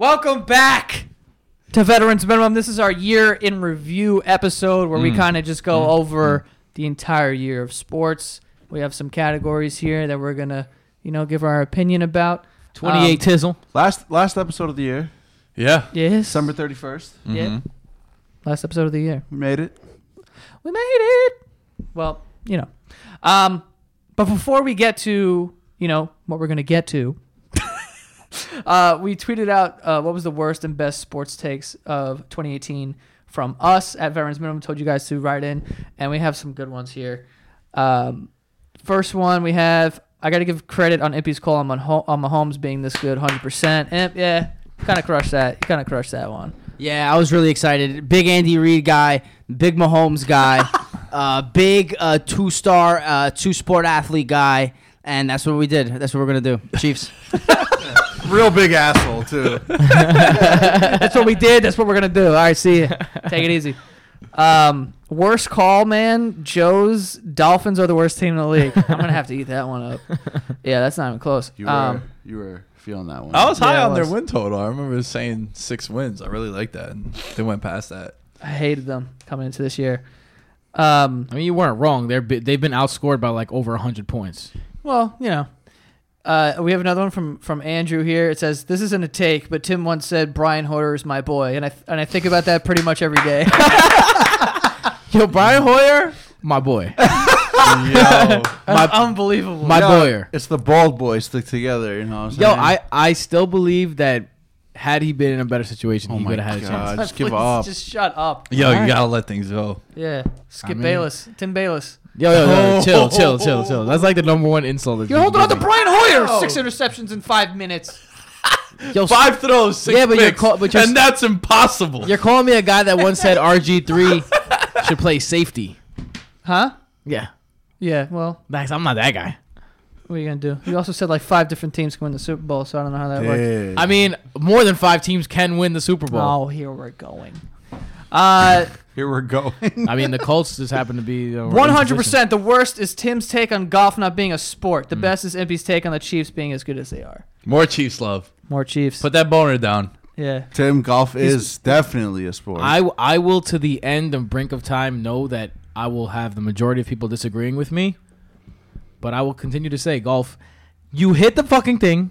Welcome back to Veterans Minimum. This is our year in review episode where we kind of just go over the entire year of sports. We have some categories here that we're gonna, you know, give our opinion about. 28 Um, Tizzle. Last last episode of the year, Yeah. Yes. December thirty first. Yeah. Last episode of the year. We made it. We made it. Well, you know. Um, but before we get to, you know, what we're gonna get to, uh, we tweeted out uh, what was the worst and best sports takes of 2018 from us at Veterans Minimum. Told you guys to write in, and we have some good ones here. Um, first one we have. I got to give credit on Impy's call on, Maho- on Mahomes being this good, 100%. Imp, yeah, kind of crushed that. You kind of crushed that one. Yeah, I was really excited. Big Andy Reid guy, big Mahomes guy, uh, big uh, two star, uh, two sport athlete guy. And that's what we did. That's what we're going to do. Chiefs. Real big asshole too. That's what we did. That's what we're gonna do. All right, see you. Take it easy. Um, worst call, man. Joe's Dolphins are the worst team in the league. I'm gonna have to eat that one up. Yeah, that's not even close. You were Um, you were feeling that one. I was high Yeah, it on their win total. I remember saying six wins. I really like that, and they went past that. I hated them coming into this year. Um, I mean, you weren't wrong. They're bi- they've been outscored by like over hundred points. Well, you know. Uh, we have another one from from Andrew here. It says, "This isn't a take, but Tim once said Brian Hoyer is my boy, and I and I think about that pretty much every day." Yo, Brian Hoyer, my boy, Yo, That's unbelievable. my Yo, boyer. It's the bald boys stick together. You know. What I'm Yo, saying? I I still believe that had he been in a better situation, Oh he my could have had a chance. God. just give up. Just shut up. Yo, Alright. you gotta let things go. Yeah, Skip I mean- Bayless, Tim Bayless. Yo, yo, yo, chill, chill, chill, chill. That's like the number one insult. that You're holding can on to. Brian Hoyer. Six interceptions in five minutes. Yo, Five throws, six Yeah, but you're call- but you're and that's impossible. You're calling me a guy that once said RG three should play safety. Huh? Yeah, Yeah. Well, Max, I'm not that guy. what are you gonna do? You also said like five different teams can win the Super Bowl, so I don't know how that works. I mean, more than five teams can win the Super Bowl. Oh, here we're going. Uh, Here we're going. I mean, the Colts just happen to be one hundred in position. percent. The worst is Tim's take on golf not being a sport. The hmm. best is Impy's take on the Chiefs being as good as they are. More Chiefs love. More Chiefs. Put that boner down. yeah. Tim, golf is definitely a sport. I, I will to the end and brink of time know that I will have the majority of people disagreeing with me, but I will continue to say golf. You hit the fucking thing.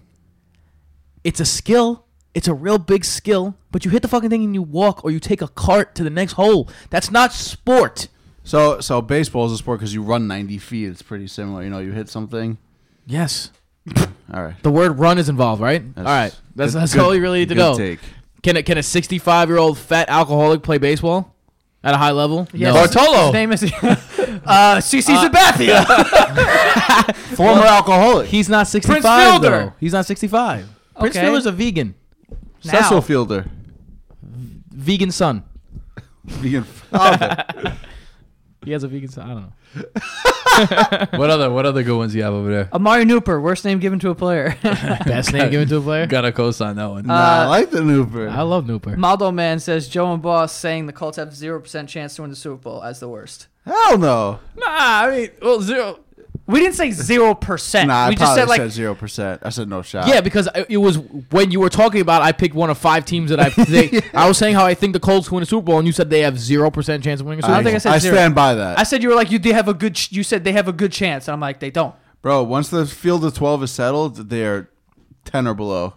It's a skill. It's a real big skill, but you hit the fucking thing and you walk or you take a cart to the next hole. That's not sport. so so baseball is a sport because you run ninety feet. It's pretty similar. You know, you hit something. Yes. All right. The word run is involved, right? That's all right. That's good- that's good- all you really need to good know. Take. Can a, can a 65 year old fat alcoholic play baseball at a high level? Yes. No. His Bartolo. name is Uh, CC Sabathia. Former alcoholic. He's not 65 Fielder. though. He's not 65. Prince Okay. Fielder's a vegan. Now. Cecil Fielder. Vegan son. Vegan father. He has a vegan son. I don't know. What other what other good ones you have over there? Amari Nooper, worst name given to a player. Best name given to a player. Gotta co-sign that one. Uh, nah, I like the Nooper. I love Nooper. Maldo Man says Joe and Boss saying the Colts have zero percent chance to win the Super Bowl as the worst. Hell no. Nah, I mean, well, zero. We didn't say zero percent. Nah, I we just probably said like said zero percent. I said no shot. Yeah, because I- it was when you were talking about I picked one of five teams that I they, I was saying how I think the Colts win a Super Bowl and you said they have zero percent chance of winning a Super Bowl. don't think I said I zero. stand by that, I said you were like you they have a good. Ch- you said they have a good chance, and I'm like they don't. bro. Once the field of twelve is settled, they're ten or below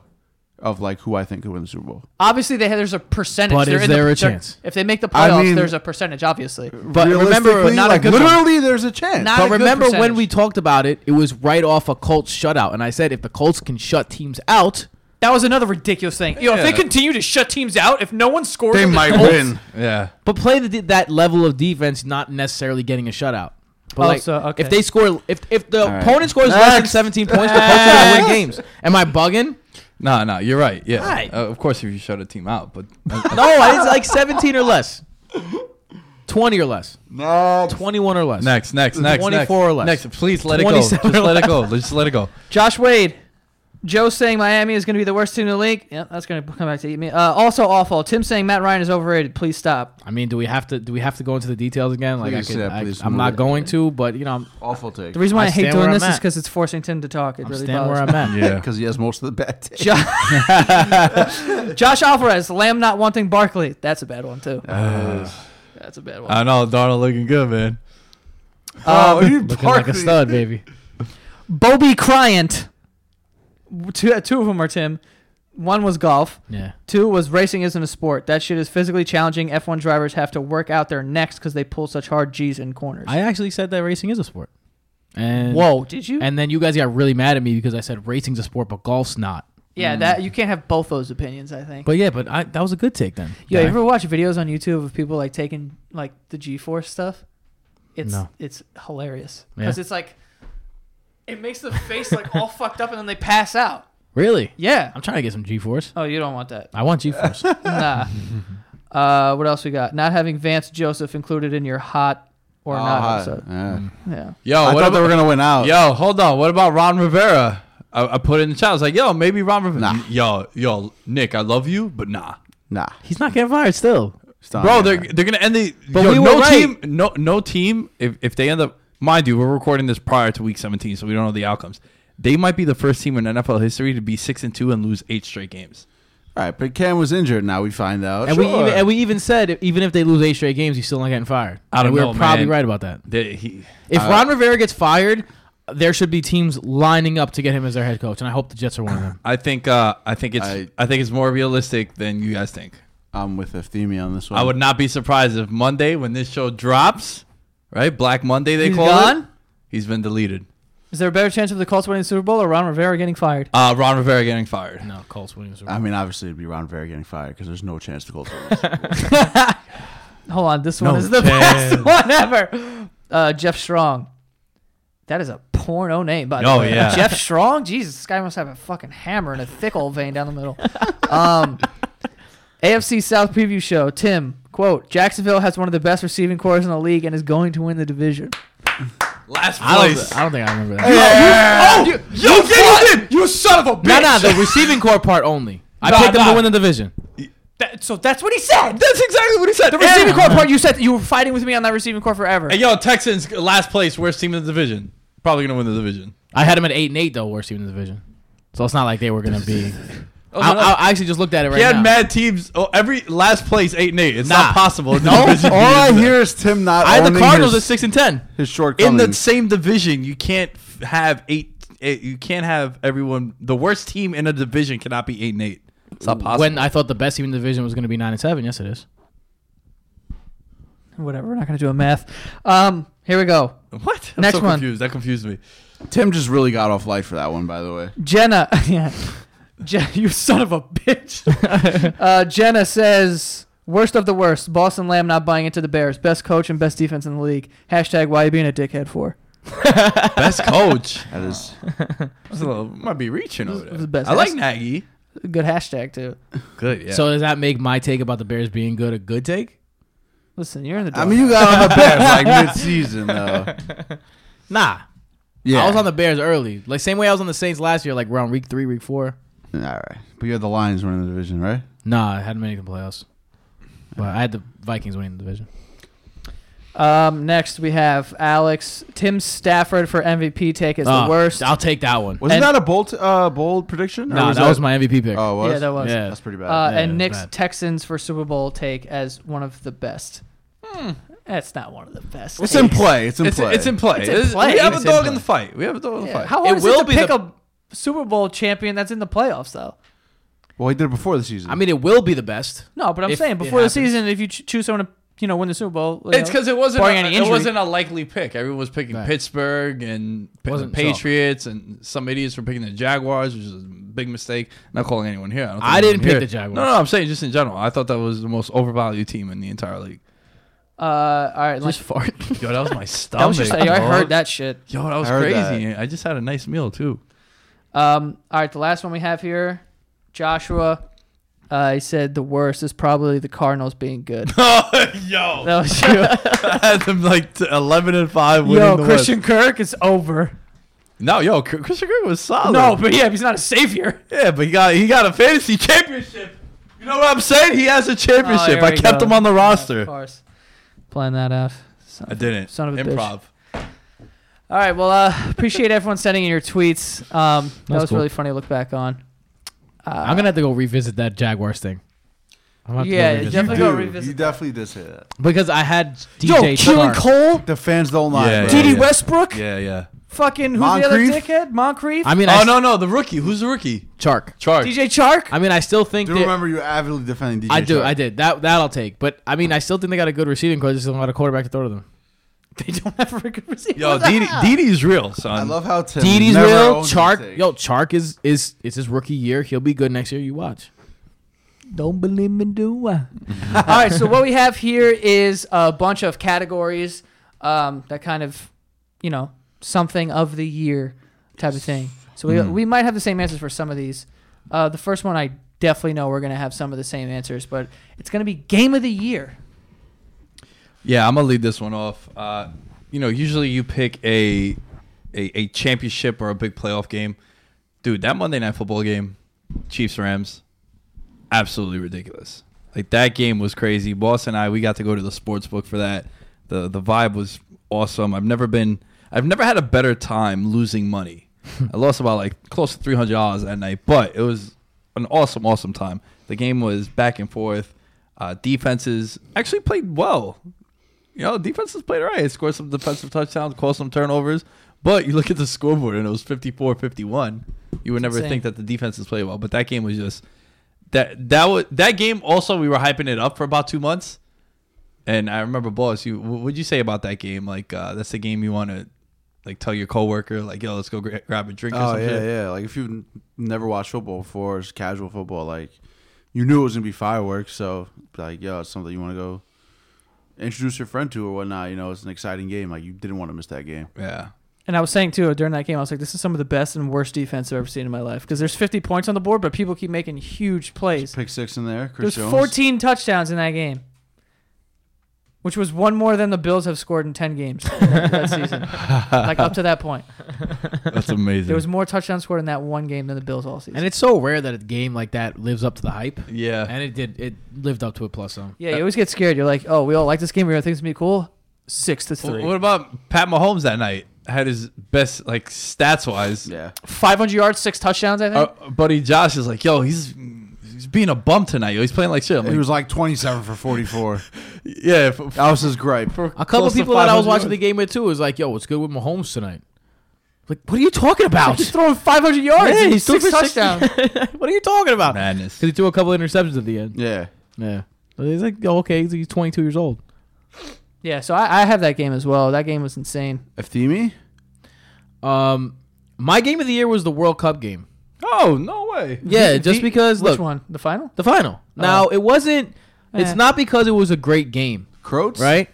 of like who I think could win the Super Bowl. Obviously, they there's a percentage. But They're is in the- there a they're- chance? If they make the I playoffs, mean- there's a percentage. Obviously, But remember, Realistically, not a like good one. literally, there's a chance. Not But a good remember when percentage. we talked about it, it was right off a Colts shutout, and I said if the Colts can shut teams out, that was another ridiculous thing. You know, if they Yeah. continue to shut teams out, if no one scores, they on the might Colts- win. Yeah. but play the, that level of defense, not necessarily getting a shutout. But Oh, like, so, okay. if they score, if if the right. opponent scores less than Next. 17 points, the Colts are gonna win games. Am I bugging? Nah, nah, you're right. Yeah. Right. Uh, of course, if you shut a team out, but No, it's like 17 or less, 20 or less, No, 21 or less. next, next, next, 24 next, or less. Next, please let it go. Just 27 or let it go. Just let it go. Josh Wade. Joe saying Miami is going to be the worst team in the league. Yeah, that's going to come back to eat me. Uh, also awful. Tim saying Matt Ryan is overrated. Please stop. I mean, do we have to do we have to go into the details again? Like Please, I could, yeah, I, please I'm move not it. going to, but you know, I'm, awful take. The reason why I I, hate stand doing where this I'm is at. because it's forcing Tim to talk. It I'm really staying where bothers I'm me. at. Yeah. because he has most of the bad takes. Jo- Josh Alvarez, Lamb not wanting Barkley. That's a bad one too. That's a bad one. I know Darnold looking good, man. Oh, you looking like a stud, baby. Bobby Cryant. Two, uh, two of them are Tim. One was golf. Yeah. Two was racing isn't a sport. That shit is physically challenging. F1 drivers have to work out their necks because they pull such hard G's in corners. I actually said that racing is a sport. And Whoa, did you? And then you guys got really mad at me because I said racing's a sport, but golf's not. yeah, mm. that you can't have both those opinions. I think. But yeah, but I, that was a good take then. Yo, you ever watch videos on YouTube of people like taking like the G-force stuff? It's No. it's hilarious Yeah. because it's like it makes the face like all fucked up and then they pass out. Really? Yeah. I'm trying to get some G-force. Oh, you don't want that. I want G-force. nah. Uh, what else we got? Not having Vance Joseph included in your hot or Oh, not hi. episode. Yeah. Yeah. Yo, I what thought about, they were gonna win out. Yo, hold on. What about Ron Rivera? I, I put it in the chat. I was like, yo, maybe Ron Rivera. Nah. Yo, yo, Nick, I love you, but nah. Nah, He's not getting fired still. Stop. Bro, they're they're gonna end the. But yo, we were no right. team, no no team. If if they end up, mind you, we're recording this prior to week 17, so we don't know the outcomes. They might be the first team in NFL history to be six and two and lose eight straight games. All right, but Cam was injured. Now we find out. And we Sure. even, and we even said even if they lose eight straight games, he's still not getting fired. I don't and we know, were probably man. right about that. They, he, If Uh, Ron Rivera gets fired, there should be teams lining up to get him as their head coach, and I hope the Jets are one of them. I think uh, I think it's I, I- think it's more realistic than you guys think. I'm with Efthymi on this one. I would not be surprised if Monday when this show drops, right? Black Monday they He's call gone? it. He's been deleted. Is there a better chance of the Colts winning the Super Bowl or Ron Rivera getting fired? Uh, Ron Rivera getting fired. No, Colts winning. the Super I mean, obviously, it'd be Ron Rivera getting fired because there's no chance the Colts win. this. Hold on, this one No is the chance. best one ever. Uh, Jeff Strong. That is a porno name, by the Oh, way. yeah. Jeff Strong? Jesus, this guy must have a fucking hammer and a thick old vein down the middle. Um, AFC South preview show. Tim, quote, Jacksonville has one of the best receiving corps in the league and is going to win the division. Last I place. don't, I don't think I remember that. oh, you, you, did. You son of a bitch. No, no, the receiving corps part only. I Nah, picked them nah. to win the division. That, so that's what he said. That's exactly what he said. The receiving corps part, you said you were fighting with me on that receiving corps forever. Hey, yo, Texans last place, worst team in the division. Probably gonna win the division. I had them at eight and eight though, worst team in the division. So it's not like they were gonna be. Oh, I, no. I, I actually just looked at it right now. he had now. mad teams. Oh, every last place eight and eight. It's Nah. not possible. No? All I hear is Tim not I had the Cardinals his, at six and ten. his in the same division. You can't have eight, eight. You can't have everyone. The worst team in a division cannot be eight and eight. It's not possible. When I thought the best team in the division was gonna be nine and seven. Yes, it is. Whatever, we're not going to do a math. Um, here we go. what? I'm Next so one. confused. That confused me. Tim just really got off light for that one, by the way. Jenna, yeah, Je- you son of a bitch. uh, Jenna says Worst of the worst. Boston Lamb not buying into the Bears. Best coach and best defense in the league. Hashtag why you being a dickhead for. Best coach. That is. That's a little, might be reaching over This there. is the best. I like Nagy. Good hashtag too. Good, yeah. So does that make my take about the Bears being good a good take? Listen, you're in the. I mean, you got on the Bears like mid-season though. Nah. Yeah. I was on the Bears early. Like same way I was on the Saints last year, like around week three, week four. All right, but you had the Lions winning the division, right? Nah, I hadn't made the playoffs. But I had the Vikings winning the division. Um, next we have Alex Tim Stafford for MVP take is Ah, the worst. I'll take that one. Wasn't And- that a bold, uh, bold prediction? Or Nah, that, was my MVP pick. Oh, it was? Yeah, that was. Yeah. That's pretty bad. Uh, Yeah, and it's Nick's bad. Texans for Super Bowl take as one of the best. That's not one of the best. it's in takes. play. It's in it's, play. it's in play. It's in It's- play. We have It's a in dog play. in the fight. We have a dog in the Yeah, fight. How It hard is will it to be pick the- a Super Bowl champion that's in the playoffs though? Well, he did it before the season. I mean, it will be the best. No, but I'm If saying it before the happens. season, if you ch- choose someone to you know win the Super Bowl, you It's know, because it wasn't barring a, any it injury. wasn't a likely pick. Everyone was picking Right. Pittsburgh and P- the Wasn't so. Patriots, and some idiots were picking the Jaguars, which is a big mistake. Not calling anyone here. I, don't think I didn't pick here- the Jaguars. No, no, I'm saying just in general. I thought that was the most overvalued team in the entire league. uh, all right, like, Just fart. Yo, that was my that stomach. was just, I dog. heard that shit. Yo, that was I heard crazy. I just had a nice meal too. Um, all right, the last one we have here, Joshua. Uh, he said the worst is probably the Cardinals being good. Yo, That was you. I had them like t- 11 and five winning Yo, the Christian West. Kirk is over. No, yo, Christian Kirk was solid. No, but yeah, he's not a savior. yeah, but he got he got a fantasy championship. You know what I'm saying? He has a championship. Oh, I kept go. him on the roster. Of course. Plan that out. Son I didn't. Son of a bitch. Improv. All right. Well, uh, appreciate everyone sending in your tweets. Um, that That's was cool. really funny to look back on. Uh, I'm gonna have to go revisit that Jaguars thing. I'm gonna have to Yeah, go revisit definitely go do. revisit You definitely did say that. because I had Yo, DJ Keelan Chark. Cole, The fans don't lie. Yeah, bro. Dede yeah. Westbrook, Yeah, yeah. fucking who's the other Moncrief? dickhead? Moncrief, I mean, I Oh no, no, the rookie. Who's the rookie? Chark. Chark. DJ Chark. I mean, I still think Do that remember you avidly defending DJ I do. Chark. I did that. That I'll take. But I mean, I still think they got a good receiving coach. Just don't got a quarterback to throw to them. They don't have a very good receiver. Yo, Dede, Dede's real, son. I love how Tim Dede's never real. owns Chark. take. Yo, Chark is is it's his rookie year. He'll be good next year. You watch. Don't believe me, do I? All right, so what we have here is a bunch of categories um, that kind of, you know, something of the year type of thing. So we, we might have the same answers for some of these. Uh, the first one, I definitely know we're going to have some of the same answers, but it's going to be game of the year. Yeah, I'm gonna lead this one off. Uh, you know, usually you pick a, a a championship or a big playoff game. Dude, that Monday night football game, Chiefs Rams, absolutely ridiculous. Like that game was crazy. Boss and I, we got to go to the sports book for that. The the vibe was awesome. I've never been I've never had a better time losing money. I lost about like close to three hundred dollars that night, but it was an awesome, awesome time. The game was back and forth. Uh, defenses actually played well. You know, defenses played all right. It scored some defensive touchdowns, caused some turnovers. But you look at the scoreboard and it was 54-51. You would never insane. think that the defense defenses played well, but that game was just that that was that game. Also, we were hyping it up for about two months. And I remember, boss, you what would you say about that game? Like, uh, that's the game you want to like tell your coworker, like, yo, let's go gra- grab a drink or Oh yeah, shit. yeah. Like if you've n- never watched football before, it's casual football. Like you knew it was gonna be fireworks, so like yo, it's something you want to go introduce your friend to or whatnot. You know, it's an exciting game. Like you didn't want to miss that game. Yeah. And I was saying too during that game, I was like, "This is some of the best and worst defense I've ever seen in my life." Because there's 50 points on the board, but people keep making huge plays. Pick six in there. Chris There's Jones. 14 touchdowns in that game, which was one more than the Bills have scored in 10 games that, that season. like up to that point, That's amazing. there was more touchdowns scored in that one game than the Bills all season. And it's so rare that a game like that lives up to the hype. yeah. And it did. It lived up to it plus some. yeah, you always get scared. You're like, "Oh, we all like this game. We all think it's gonna be cool." Six to three, What about Pat Mahomes that night? Had his best like stats wise. Yeah. 500 yards, six touchdowns. I think. Our buddy Josh is like, yo, he's he's being a bum tonight. Yo, he's playing like shit. I'm He like, was like 27 for 44. yeah, for, That was his gripe. for A couple people that I was 500 watching the game with too was like, "Yo, what's good with Mahomes tonight?" Like, what are you talking about? He's throwing 500 yards. Yeah, he's six threw for six- touchdowns. what are you talking about? madness. Because he threw a couple interceptions at the end. Yeah. Yeah. But he's like, oh, okay, he's, he's 22 years old. yeah, so I, I have that game as well. That game was insane. Eftimi? Um, my game of the year was the World Cup game. Oh no way. Yeah, The- just because Which look, one? The final? the final. Now it wasn't It's Eh. not because it was a great game, Croats, right?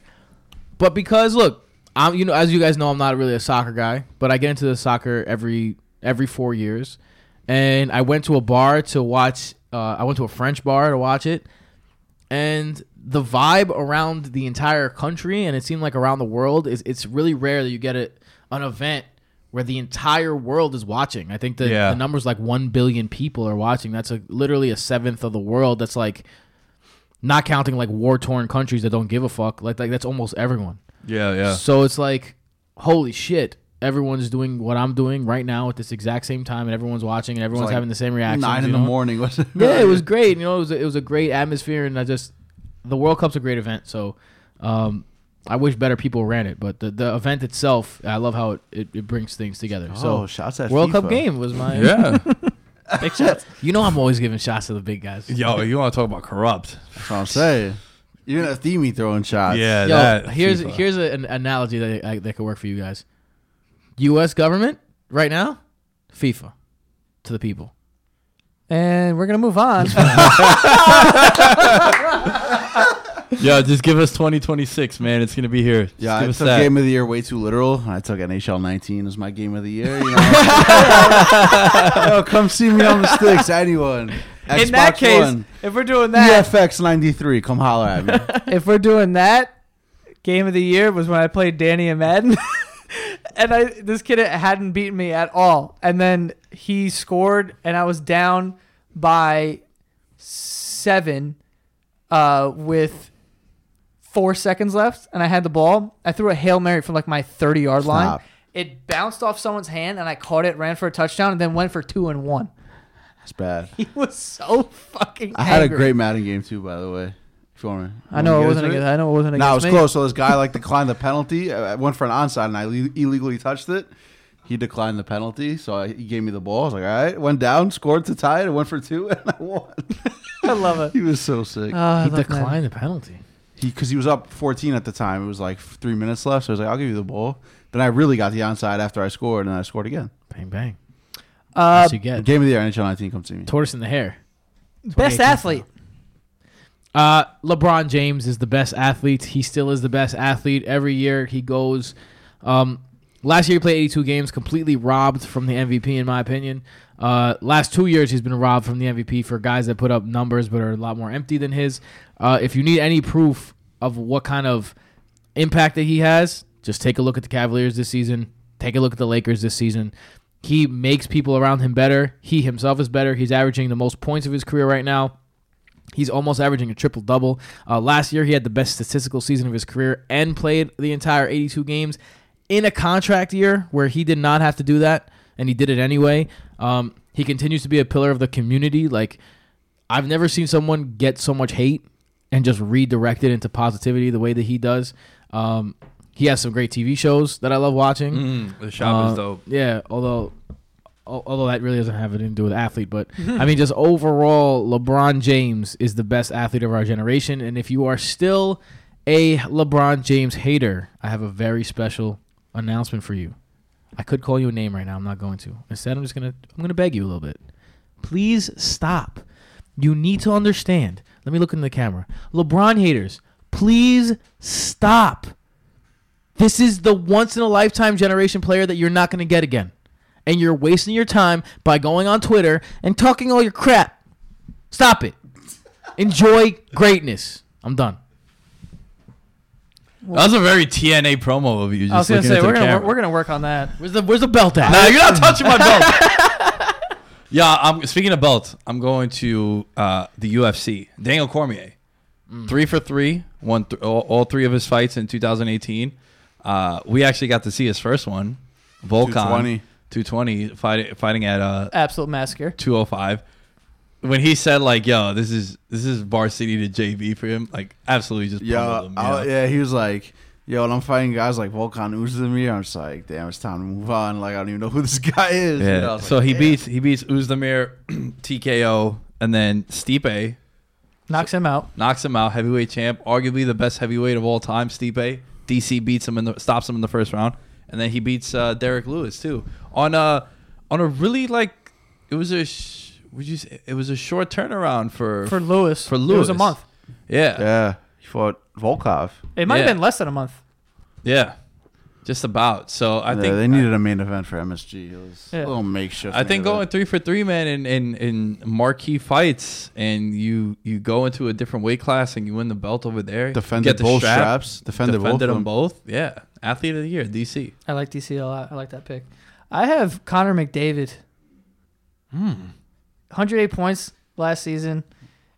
But because look, I'm you know as you guys know I'm not really a soccer guy, but I get into the soccer every every four years, and I went to a bar to watch. Uh, I went to a French bar to watch it, and the vibe around the entire country and it seemed like around the world is it's really rare that you get a, an event where the entire world is watching. I think the, Yeah. the number's like one billion people are watching. That's a literally a seventh of the world. That's like not counting like war torn countries that don't give a fuck. Like like that's almost everyone. Yeah, yeah. So it's like, holy shit. Everyone's doing what I'm doing right now at this exact same time, and everyone's watching, and everyone's like having the same reaction. Nine in the morning. Was it? Yeah, it was great. You know, it was a, it was a great atmosphere, and I just the World Cup's a great event. So, um, I wish better people ran it, but the, the event itself, I love how it, it, it brings things together. Oh, so, shots at World Cup game was my Yeah. big shots. You know, I'm always giving shots to the big guys. Yo, you want to talk about corrupt? That's what I'm saying. Even at Themey throwing shots. Yeah, Yo, that here's FIFA. here's a, an analogy that I, that could work for you guys. U.S. government right now, FIFA to the people. And we're gonna move on. Yo, just give us 2026, man. It's gonna be here. Just Yeah, I give took us that. game of the year way too literal. I took NHL 19 as my game of the year. You know? Yo, come see me on the sticks, anyone. Xbox In that case, One. if we're doing that, EFX 93. Come holler at me. if we're doing that, game of the year was when I played Danny and Madden. and I this kid hadn't beaten me at all. And then he scored and I was down by 7 uh with 4 seconds left and I had the ball. I threw a Hail Mary from like my 30-yard line. Stop. It bounced off someone's hand and I caught it, ran for a touchdown and then went for 2 and 1. It's bad. He was so fucking I had a angry. great Madden game too, by the way. If you want me, I know it wasn't against, I know it wasn't against No, it was me. close. So this guy like declined the penalty. I I went for an onside and I le- illegally touched it. He declined the penalty, so I, he gave me the ball. I was like, all right, went down, scored to tie it, and went for two, and I won. I love it. he was so sick. Oh, I he love Madden. declined the penalty. He because he was up 14 at the time. It was like three minutes left, so I was like, I'll give you the ball. Then I really got the onside after I scored, and I scored again. Bang bang. Uh, That's what you get. Game of the year, NHL 19, come see me. Tortoise in the hair. best athlete. Uh, LeBron James is the best athlete. He still is the best athlete. Every year he goes. Um, last year he played 82 games, completely robbed from the MVP in my opinion. Uh, last two years he's been robbed from the MVP for guys that put up numbers but are a lot more empty than his. Uh, if you need any proof of what kind of impact that he has, just take a look at the Cavaliers this season. Take a look at the Lakers this season. He makes people around him better. He himself is better. He's averaging the most points of his career right now. He's almost averaging a triple double. Uh, last year, he had the best statistical season of his career and played the entire 82 games in a contract year where he did not have to do that, and he did it anyway. Um, he continues to be a pillar of the community. Like, I've never seen someone get so much hate and just redirect it into positivity the way that he does. Um, he has some great TV shows that I love watching. Mm, the shop Uh, is dope. Yeah, although although that really doesn't have anything to do with athlete, but I mean just overall LeBron James is the best athlete of our generation and if you are still a LeBron James hater, I have a very special announcement for you. I could call you a name right now, I'm not going to. Instead, I'm just to I'm to beg you a little bit. Please stop. You need to understand. Let me look in the camera. LeBron haters, please stop. This is the once in a lifetime generation player that you're not to get again. And you're wasting your time by going on Twitter and talking all your crap. Stop it. Enjoy greatness. I'm done. That was a very TNA promo of you. Just I was gonna say we're gonna camera. we're gonna work on that. Where's the Where's the belt at? Nah, you're not touching my belt. yeah, I'm speaking of belt. I'm going to uh, the UFC. Daniel Cormier, three for three, won th- all, all three of his fights in 2018. Uh, we actually got to see his first one, Volkan 220. 220 fighting fighting at uh, Absolute massacre. 205. When he said like, "Yo, this is this is varsity to JV for him," like absolutely just Yeah, him. I- yeah. yeah, he was like, yo, and I'm fighting guys like Volkan Oezdemir. I'm just like, damn, it's time to move on. Like, I don't even know who this guy is. You know, so like, he damn. beats he beats Oezdemir TKO and then Stipe Knocks him out. knocks him out, heavyweight champ, arguably the best heavyweight of all time. Stipe DC beats him in the stops him in the first round, and then he beats uh, Derrick Lewis too on a on a really like it was a sh- would you say, it was a short turnaround for For Lewis. for Lewis, It was a month. Yeah. Yeah, he fought Volkov. It might have been less than a month. Yeah. Just about. So I Yeah, think they needed a main event for MSG. It was Yeah. a little makeshift. I think going event. three for three, man, in, in, in marquee fights, and you you go into a different weight class and you win the belt over there. defended get the both strap, straps, defended, both defended of them them. both. Yeah, athlete of the year, DC. I like DC a lot. I like that pick. I have Connor McDavid. Hmm. 108 points last season.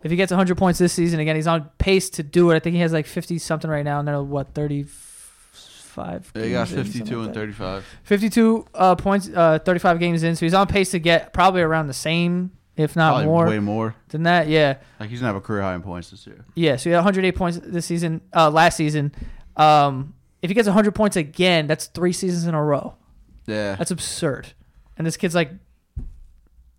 If he gets 100 points this season again, he's on pace to do it. I think he has like 50 something right now, and they're what 35. Yeah, he got games in, 52 like and 35. 52 uh, points, uh, 35 games in, so he's on pace to get probably around the same, if not Probably more way more. than that. Yeah, Like he's gonna have a career high in points this year. yeah. So he had 108 points this season, uh, last season. Um, if he gets 100 points again, that's three seasons in a row. Yeah, That's absurd. And this kid's like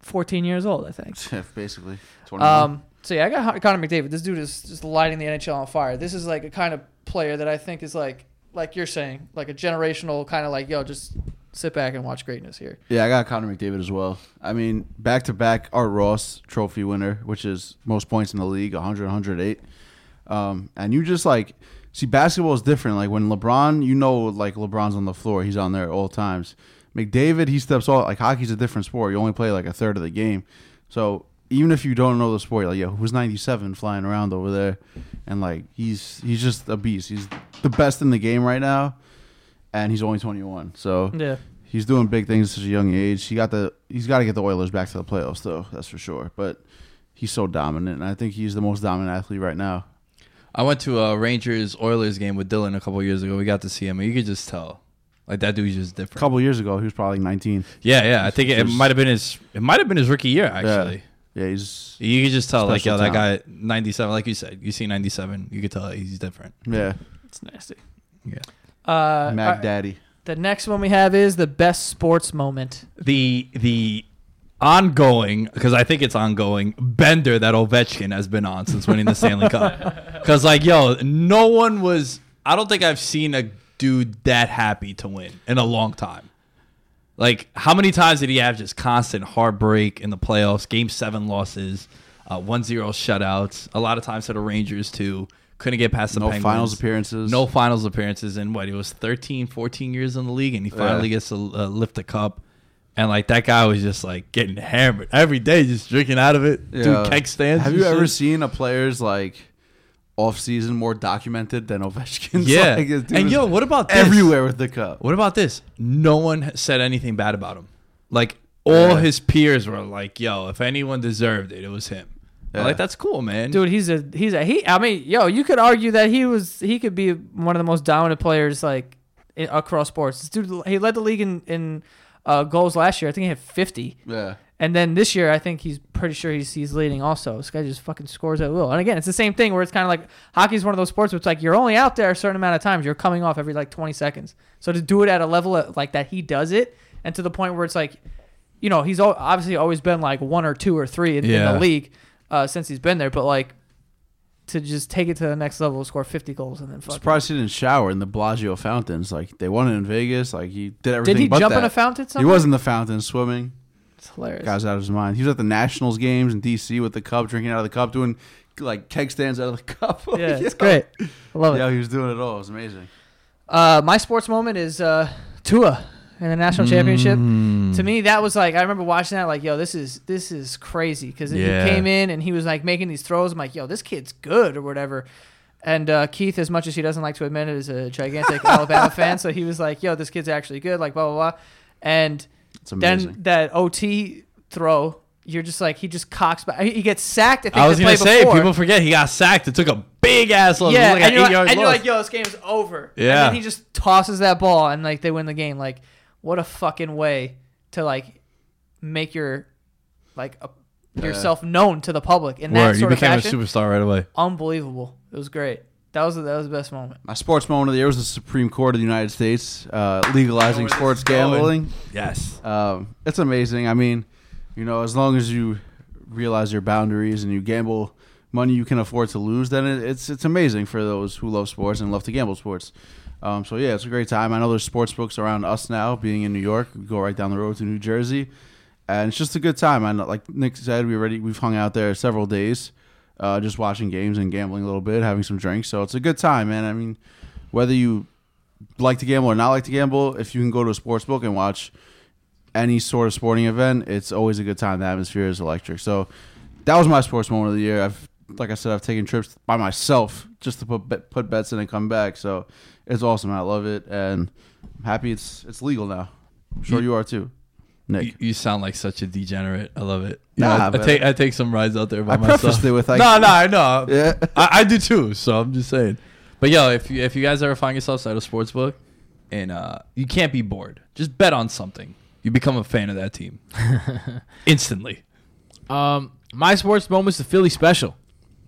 14 years old, I think. basically. 21. Um, so yeah, I got Con- Connor McDavid. This dude is just lighting the NHL on fire. This is like a kind of player that I think is like, like you're saying, like a generational kind of like, yo, just sit back and watch greatness here. Yeah, I got Connor McDavid as well. I mean, back to back Art Ross trophy winner, which is most points in the league, 100, 108. Um, and you just like see basketball is different. Like when LeBron, you know, like LeBron's on the floor, he's on there at all times. McDavid, he steps off. Like hockey's a different sport. You only play like a third of the game. So even if you don't know the sport, like yeah, who's 97 flying around over there, and like he's he's just a beast. He's the best in the game right now, and he's only 21. So Yeah. he's doing big things at such a young age. He got the he's got to get the Oilers back to the playoffs though. That's for sure. But he's so dominant, and I think he's the most dominant athlete right now. I went to a Rangers Oilers game with Dylan a couple years ago. We got to see him, and you could just tell, like that dude's just different. A couple years ago, he was probably like 19. yeah, yeah. I think it, it might have been his. It might have been his rookie year actually. Yeah, he's You could just tell, like, yo, that guy, ninety-seven. Like you said, you see ninety-seven. You could tell he's different. yeah, It's nasty. Yeah. Uh, Mac uh, Daddy. the next one we have is the best sports moment. the the ongoing because I think it's ongoing bender that Ovechkin has been on since winning the Stanley Cup. Because like yo, no one was. I don't think I've seen a dude that happy to win in a long time. Like how many times did he have just constant heartbreak in the playoffs? Game seven losses, uh, 1-0 shutouts. A lot of times to the Rangers too. Couldn't get past the No Penguins. finals appearances. No finals appearances in what? He was 13, 14 years in the league, and he finally Yeah. gets to uh, lift the cup. And like that guy was just like getting hammered every day, just drinking out of it. Yeah. Dude, keg stands. Have and you ever seen a player's like off season more documented than Ovechkin's? Yeah. Like, dude and yo, what about this? everywhere with the cup. What about this? No one said anything bad about him. Like all Yeah. his peers were like, "Yo, if anyone deserved it, it was him." Yeah. Like that's cool, man. Dude, he's a he's a he. I mean, yo, you could argue that he was he could be one of the most dominant players like in, across sports. This dude, he led the league in in uh, goals last year. I think he had fifty. Yeah, And then this year, I think he's pretty sure he's he's leading also. This guy just fucking scores at will. And again, it's the same thing where it's kind of like hockey's one of those sports where it's like you're only out there a certain amount of times. You're coming off every like 20 seconds. So to do it at a level of, like that he does it, and to the point where it's like, you know, he's obviously always been like one or two or three in, in the league uh, since he's been there. But like to just take it to the next level, score 50 goals, and then fuck. surprised he didn't shower in the Bellagio fountains. Like they won it in Vegas. Like he did everything. Did he jump in a fountain? He was in the fountain swimming. It's hilarious. Guy's out of his mind. He was at the Nationals games in DC with the cup, drinking out of the cup, doing like keg stands out of the cup. Yeah, it's great. I love it. Yeah, he was doing it all. It was amazing. Uh, my sports moment is uh, Tua in the national championship. Mm. To me, that was like I remember watching that. Like, yo, this is this is crazy because Yeah. he came in and he was like making these throws. I'm like, yo, this kid's good or whatever. And uh, Keith, as much as he doesn't like to admit it, is a gigantic Alabama fan. So he was like, yo, this kid's actually good. Like, blah blah blah. And It's amazing. then that OT throw, you're just like he just cocks back. He gets sacked. I think I was gonna say before. people forget he got sacked. It took a big ass loss. Yeah, like and, you're, like, and you're like, yo, this game's over. Yeah. And then he just tosses that ball and like they win the game. Like, what a fucking way to like make your like a, yourself known to the public in that Word, you sort of became a superstar right away. Unbelievable. It was great. That was that was the best moment. My sports moment of the year was the Supreme Court of the United States uh, legalizing sports gambling. Yes. Um, it's amazing. I mean, you know, as long as you realize your boundaries and you gamble money you can afford to lose, then it, it's it's amazing for those who love sports and love to gamble sports. Um, so yeah, it's a great time. I know there's sports books around us now. Being in New York, we go right down the road to New Jersey, and it's just a good time. I know, like Nick said, we already we've hung out there several days. Uh, just watching games and gambling a little bit, having some drinks. So it's a good time, man. I mean, whether you like to gamble or not like to gamble, if you can go to a sports book and watch any sort of sporting event, it's always a good time. The atmosphere is electric. So that was my sports moment of the year. I've, like I said, I've taken trips by myself just to put put bets in and come back. So it's awesome. I love it, and I'm happy it's it's legal now. I'm sure you are too, Nick. You, you sound like such a degenerate. I love it. Nah, Yeah, I, I take I take some rides out there by I myself. prefaced it with like, no, no, I know. yeah. I, I do too. So I'm just saying. But yo, if you if you guys ever find yourselves at a sports book and uh, you can't be bored, just bet on something. You become a fan of that team instantly. Um, my sports moment is the Philly special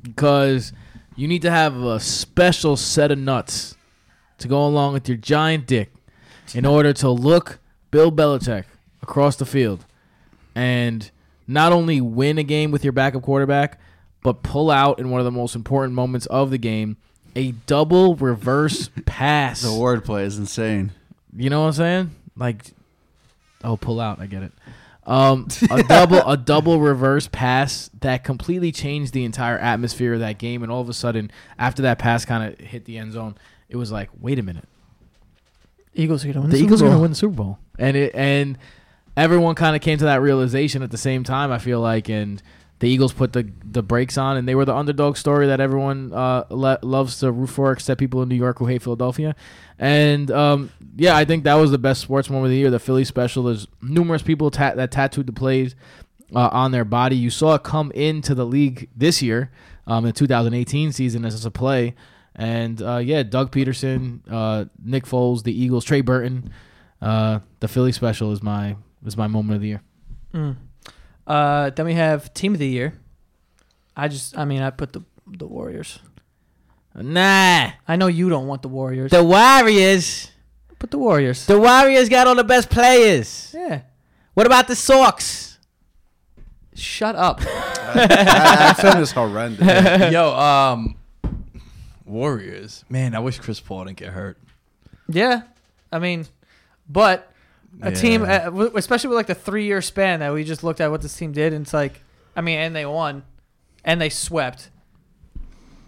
because you need to have a special set of nuts to go along with your giant dick in order to look Bill Belichick across the field and not only win a game with your backup quarterback, but pull out in one of the most important moments of the game a double reverse pass. The wordplay is insane. You know what I'm saying? Like, oh, pull out. I get it. Um, a double, a double reverse pass that completely changed the entire atmosphere of that game, and all of a sudden, after that pass kind of hit the end zone, it was like, wait a minute, Eagles are gonna win the the, Eagles are going to win the Super Bowl, and it and everyone kind of came to that realization at the same time. I feel like, and the Eagles put the the brakes on, and they were the underdog story that everyone uh, le- loves to root for, except people in New York who hate Philadelphia. And um, yeah, I think that was the best sports moment of the year. The Philly special. There's numerous people ta- that tattooed the plays uh, on their body. You saw it come into the league this year, um, in the 2018 season as a play. And uh, yeah, Doug Pederson, uh, Nick Foles, the Eagles, Trey Burton. Uh, the Philly special is my is my moment of the year. Mm. Uh, then we have team of the year. I just, I mean, I put the the Warriors. Nah, I know you don't want the Warriors. the Warriors. Put the Warriors. The Warriors got all the best players. yeah. What about the Sox? Shut up. that accent is horrendous. yo, um, Warriors. Man, I wish Chris Paul didn't get hurt. yeah. I mean, but a team, Yeah. uh, w- especially with like the three year span that we just looked at what this team did, and it's like, I mean, and they won, and they swept.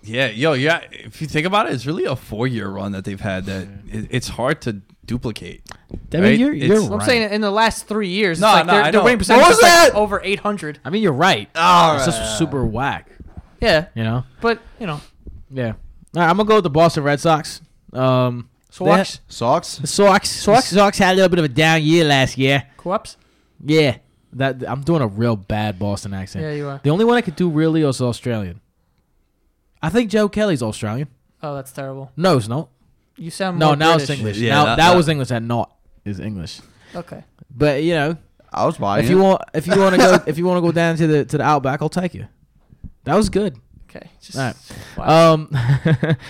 Yeah, yo, yeah. If you think about it, it's really a four-year run that they've had that it, it's hard to duplicate. I mean, right? you're, you're right. I'm saying in the last three years, No, it's like no, their, I their know. winning percentage What is was like that? over 800. I mean, you're right. All It's just super whack. Yeah, You know. but you know, Yeah. All right, I'm gonna go with the Boston Red Sox. Um, Sox, Socks? the Sox. Sox. Sox had a little bit of a down year last year. co-ops. Yeah. That I'm doing a real bad Boston accent. Yeah, you are. The only one I could do really is Australian. I think Joe Kelly's Australian. Oh, that's terrible. No, it's not. You sound No, more now it's English. Yeah, now that- that, that- was English. and not is English. Okay. But you know, I was buying if you want, if you want to go, if you want to go down to the to the Outback, I'll take you. That was good. Okay. Just, All right. wow. Um,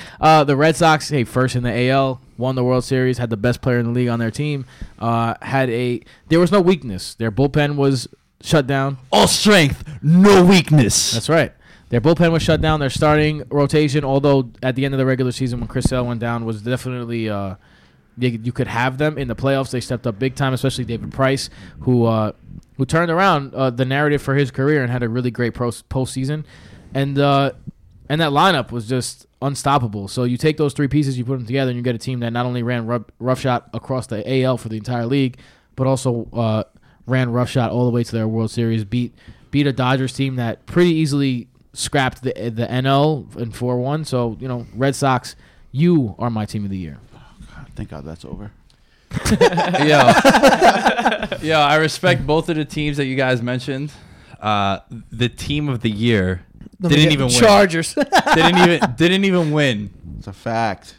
uh, the Red Sox, hey, first in the AL, won the World Series, had the best player in the league on their team. Uh, had a there was no weakness. Their bullpen was shut down. All strength, no weakness. That's right. Their bullpen was shut down. Their starting rotation, although at the end of the regular season when Chris Sale went down, was definitely uh, you, you could have them in the playoffs. They stepped up big time, especially David Price, who uh, who turned around uh, the narrative for his career and had a really great pro- postseason. And uh, and that lineup was just unstoppable. So you take those three pieces, you put them together, and you get a team that not only ran rough, rough shot across the AL for the entire league, but also uh, ran roughshod all the way to their World Series. Beat beat a Dodgers team that pretty easily scrapped the the NL in four one. So you know, Red Sox, you are my team of the year. Thank God that's over. yeah, yeah. I respect both of the teams that you guys mentioned. Uh, the team of the year Let me didn't even the win. Chargers. didn't even didn't even win. It's a fact.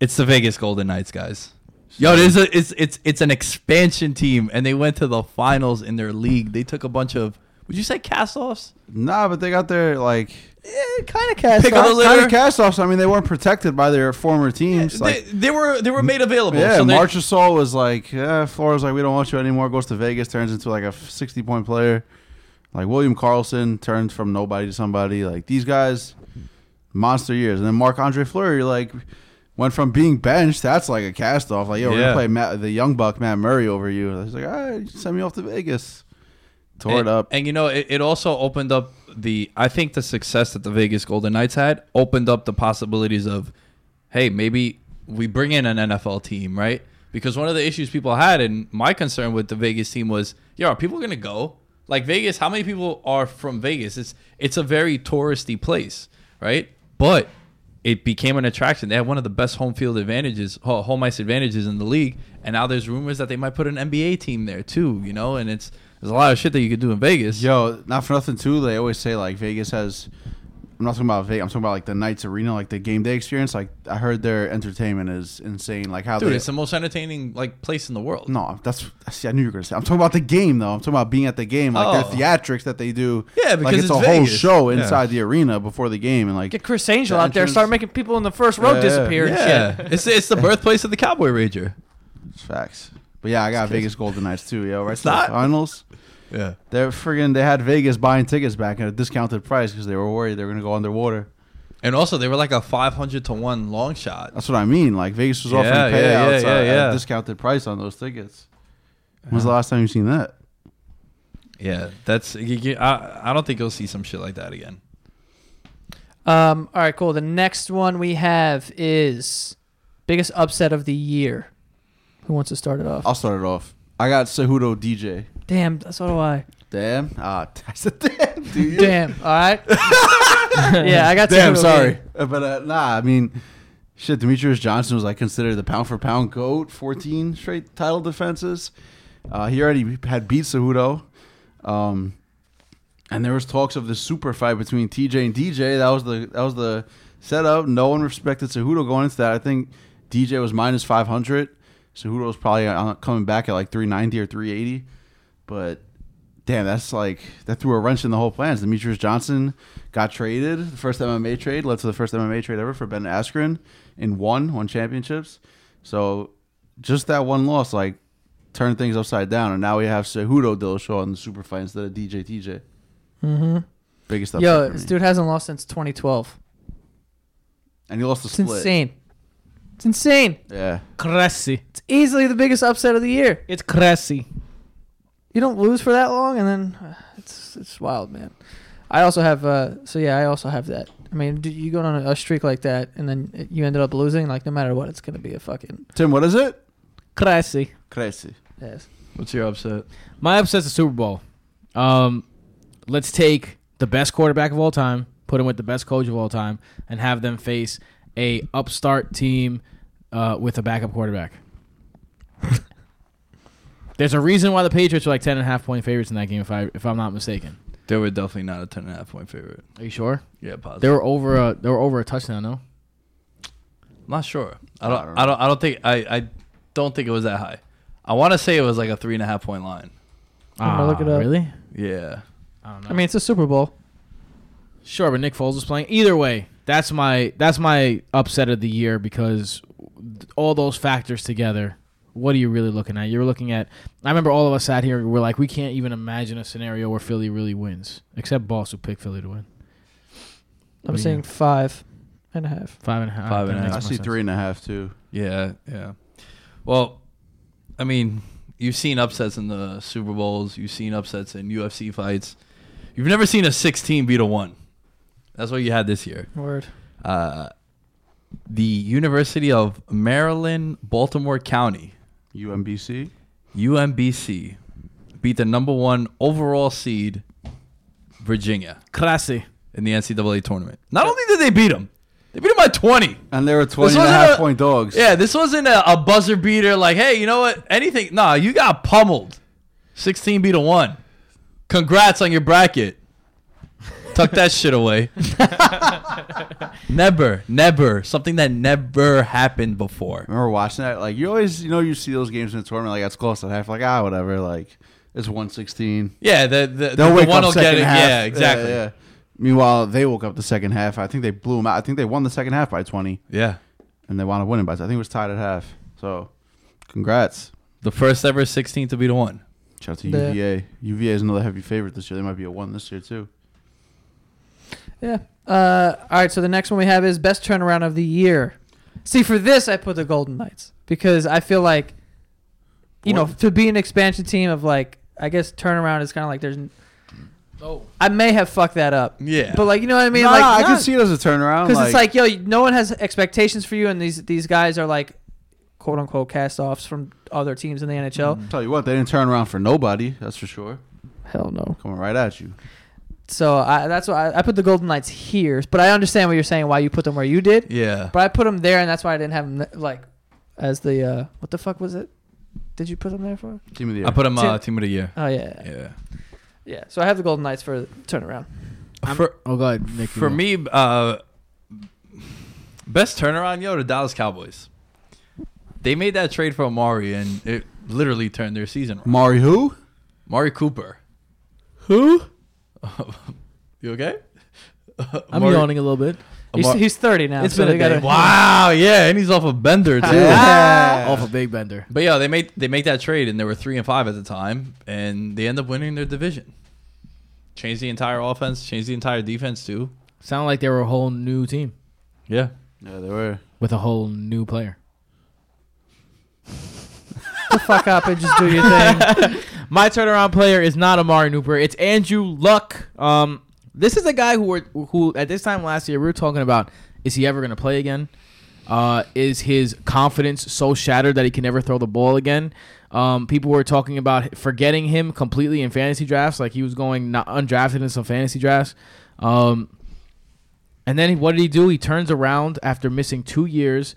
It's the Vegas Golden Knights, guys. Yo, it is a, it's it's it's an expansion team, and they went to the finals in their league. They took a bunch of. Would you say cast-offs? Nah, but they got their like kind of cast Pick of the off. litter. kind of cast offs. I mean, they weren't protected by their former teams. they, like they were they were made available. yeah, so they- Marchessault was like, yeah, Florida's like, we don't want you anymore. Goes to Vegas, turns into like a sixty point player. Like William Karlsson turns from nobody to somebody. Like these guys, monster years. And then Marc Andre Fleury, like went from being benched. That's like a cast off. Like yo, we're Yeah. gonna play Matt, the young buck Matt Murray over you. He's like, all right, send me off to Vegas. Tore and, it up. And you know, it, it also opened up the. I think the success that the Vegas Golden Knights had opened up the possibilities of, hey, maybe we bring in an NFL team, right? Because one of the issues people had, and my concern with the Vegas team was, yo, are people gonna go? Like Vegas, how many people are from Vegas? It's it's a very touristy place, right? But it became an attraction. They had one of the best home field advantages, ho- home ice advantages in the league, and now there's rumors that they might put an NBA team there too. You know, and it's there's a lot of shit that you could do in Vegas. Yo, not for nothing too. They always say like Vegas has. I'm not talking about Vegas. I'm talking about like the Knights Arena, like the game day experience. Like I heard their entertainment is insane. Like how dude, they. it's the most entertaining like place in the world. no, that's see. I knew you were gonna say. I'm talking about the game though. I'm talking about being at the game, like Oh. their theatrics that they do. Yeah, like because it's, it's a whole Vegas. show Yeah. inside the arena before the game, and like Get Criss Angel The out there, start making people in the first row Yeah, yeah. disappear and shit. Yeah, it's it's the birthplace of the Cowboy Ranger. it's facts. But yeah, I got Vegas Golden Knights too. Yo, right to the not? finals. Yeah, They're friggin' They had Vegas buying tickets back at a discounted price because they were worried they were gonna go underwater. and also they were like a 500 to one long shot. That's what I mean. Like Vegas was offering Yeah, payouts yeah, yeah, at- yeah, at a discounted price on those tickets. When's the last time you've seen that? Yeah, that's you, you- I, I don't think you'll see some shit like that again. Um, all right, cool. The next one we have is biggest upset of the year. Who wants to start it off? I'll start it off. I got Cejudo DJ. Damn, so do I. Damn. Ah, I said damn. Do you? Damn. All right. yeah, I got. Damn. Sorry. Uh, but uh, nah. I mean, shit. Demetrious Johnson was like considered the pound for pound goat. Fourteen straight title defenses. Uh, he already had beat Cejudo. Um, and there was talks of the super fight between TJ and DJ. That was the that was the setup. No one respected Cejudo going into that. I think DJ was minus five hundred. Cejudo was probably uh, coming back at like three ninety or three eighty. But damn, that's like that threw a wrench in the whole plans. Demetrious Johnson got traded. The first MMA trade led to the first MMA trade ever for Ben Askren and won won championships. So just that one loss like turned things upside down, and now we have Cejudo Dillashaw in the super fight instead of DJ TJ. Mm-hmm. Biggest upset Yo, for this me. dude hasn't lost since 2012. and he lost the It's split. insane. It's insane. Yeah, Crazy. It's easily the biggest upset of the year. It's crazy. You don't lose for that long, and then uh, it's it's wild, man. I also have uh, so yeah, I also have that. I mean, do you go on a, a streak like that, and then it- you ended up losing, like no matter what, it's gonna be a fucking Tim, what is it? Crazy. Crazy. yes. What's your upset? My upset's the Super Bowl. Um, let's take the best quarterback of all time, put him with the best coach of all time, and have them face a upstart team uh, with a backup quarterback. There's a reason why the Patriots are like ten and a half point favorites in that game, if I if I'm not mistaken. They were definitely not a ten and a half point favorite. Are you sure? Yeah, positive. They were over a they were over a touchdown, no? I'm not sure. I I don't. don't I don't. I don't think. I. I don't think it was that high. I want to say it was like a three and a half point line. Ah, I'm gonna look it up. Really? Yeah. I don't know. I mean, it's a Super Bowl. Sure, but Nick Foles was playing. Either way, that's my that's my upset of the year because all those factors together. What are you really looking at? You're looking at. I remember all of us sat here. We're like, we can't even imagine a scenario where Philly really wins, except Boss who picked Philly to win. I'm What do saying you- five and a half. Five and a half. Five and a that half. I makes see sense. three and a half too. Yeah. Yeah. Well, I mean, you've seen upsets in the Super Bowls. You've seen upsets in UFC fights. You've never seen a 16 beat a one. That's what you had this year. Word. Uh, the University of Maryland, Baltimore County, UMBC. UMBC, beat the number one overall seed, Virginia, Classy. in the NCAA tournament. Not only did they beat them, they beat them by 20. And they were 20 and a wasn't half a- point dogs. Yeah, this wasn't a, a buzzer beater like, hey, you know what? Anything. Nah, you got pummeled. 16 beat a 1. Congrats on your bracket. Tuck that shit away. never, never. Something that never happened before. remember watching that? Like you always, you know, you see those games in the tournament, like that's close to half. Like ah, whatever. Like it's one sixteen. Yeah, the, the, They'll the wake one up will get it. half. Yeah, exactly. Yeah, Meanwhile, they woke up the second half. I think they blew them out. I think they won the second half by twenty, Yeah. and they wound up winning by. I think it was tied at half. So, congrats. The first ever 16 to be the 1. Shout out to Yeah. UVA. UVA is another heavy favorite this year. They might be a one this year too. Yeah. Uh, all right. So the next one we have is best turnaround of the year. See, for this, I put the Golden Knights because I feel like, you know, to be an expansion team of like I guess turnaround is kind of like there's. Oh. I may have fucked that up, Yeah. but like you know what I mean. Nah, like I can see it as a turnaround. because it's like yo, no one has expectations for you, and these these guys are like, quote unquote, cast offs from other teams in the NHL. tell you what, they didn't turn around for nobody. That's for sure. Hell no. Coming right at you. So I, that's why I, I put the Golden Knights here, but I understand what you're saying. Why you put them where you did, yeah. but I put them there, and that's why I didn't have them like as the uh, what the fuck was it? Did you put them there for? Team of the year. I put him uh, team of the year. Oh yeah, yeah. Yeah. yeah. So I have the Golden Knights for turnaround. For Oh, god, Nick. for me, uh, best turnaround, yo, the Dallas Cowboys. They made that trade for Amari, and it literally turned their season around. Mari who? Mari Cooper. who? You okay? I'm Amari- yawning a little bit. He's, Amar- he's 30 now. It's so been a gotta, day. Wow, yeah, and he's off a bender too. Yeah. Off a big bender. But yeah, they made they make that trade, and they were three and five at the time, and they end up winning their division. Changed the entire offense, changed the entire defense too. Sound like they were a whole new team Yeah, Yeah, they were. with a whole new player. the fuck up and just do your thing. My turnaround player is not Amari Nooper. It's Andrew Luck. Um, this is a guy who were, who at this time last year we were talking about. Is he ever going to play again? Uh, is his confidence so shattered that he can never throw the ball again? Um, people were talking about forgetting him completely in fantasy drafts, like he was going undrafted in some fantasy drafts. Um, and then what did he do? He turns around after missing two years,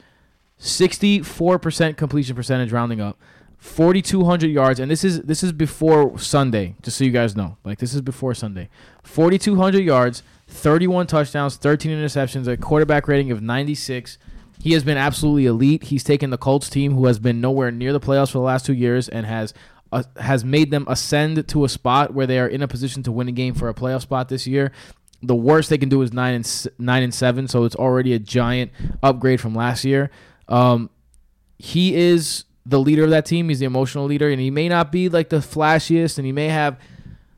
sixty-four percent completion percentage, rounding up. 4200 yards and this is this is before Sunday just so you guys know. Like this is before Sunday. 4200 yards 31 touchdowns 13 interceptions a quarterback rating of 96 he has been absolutely elite. He's taken the Colts team who has been nowhere near the playoffs for the last 2 years and has uh, has made them ascend to a spot where they are in a position to win a game for a playoff spot this year. The worst they can do is 9 and 9 and 7 so it's already a giant upgrade from last year. Um he is the leader of that team. He's the emotional leader, and he may not be like the flashiest, and he may have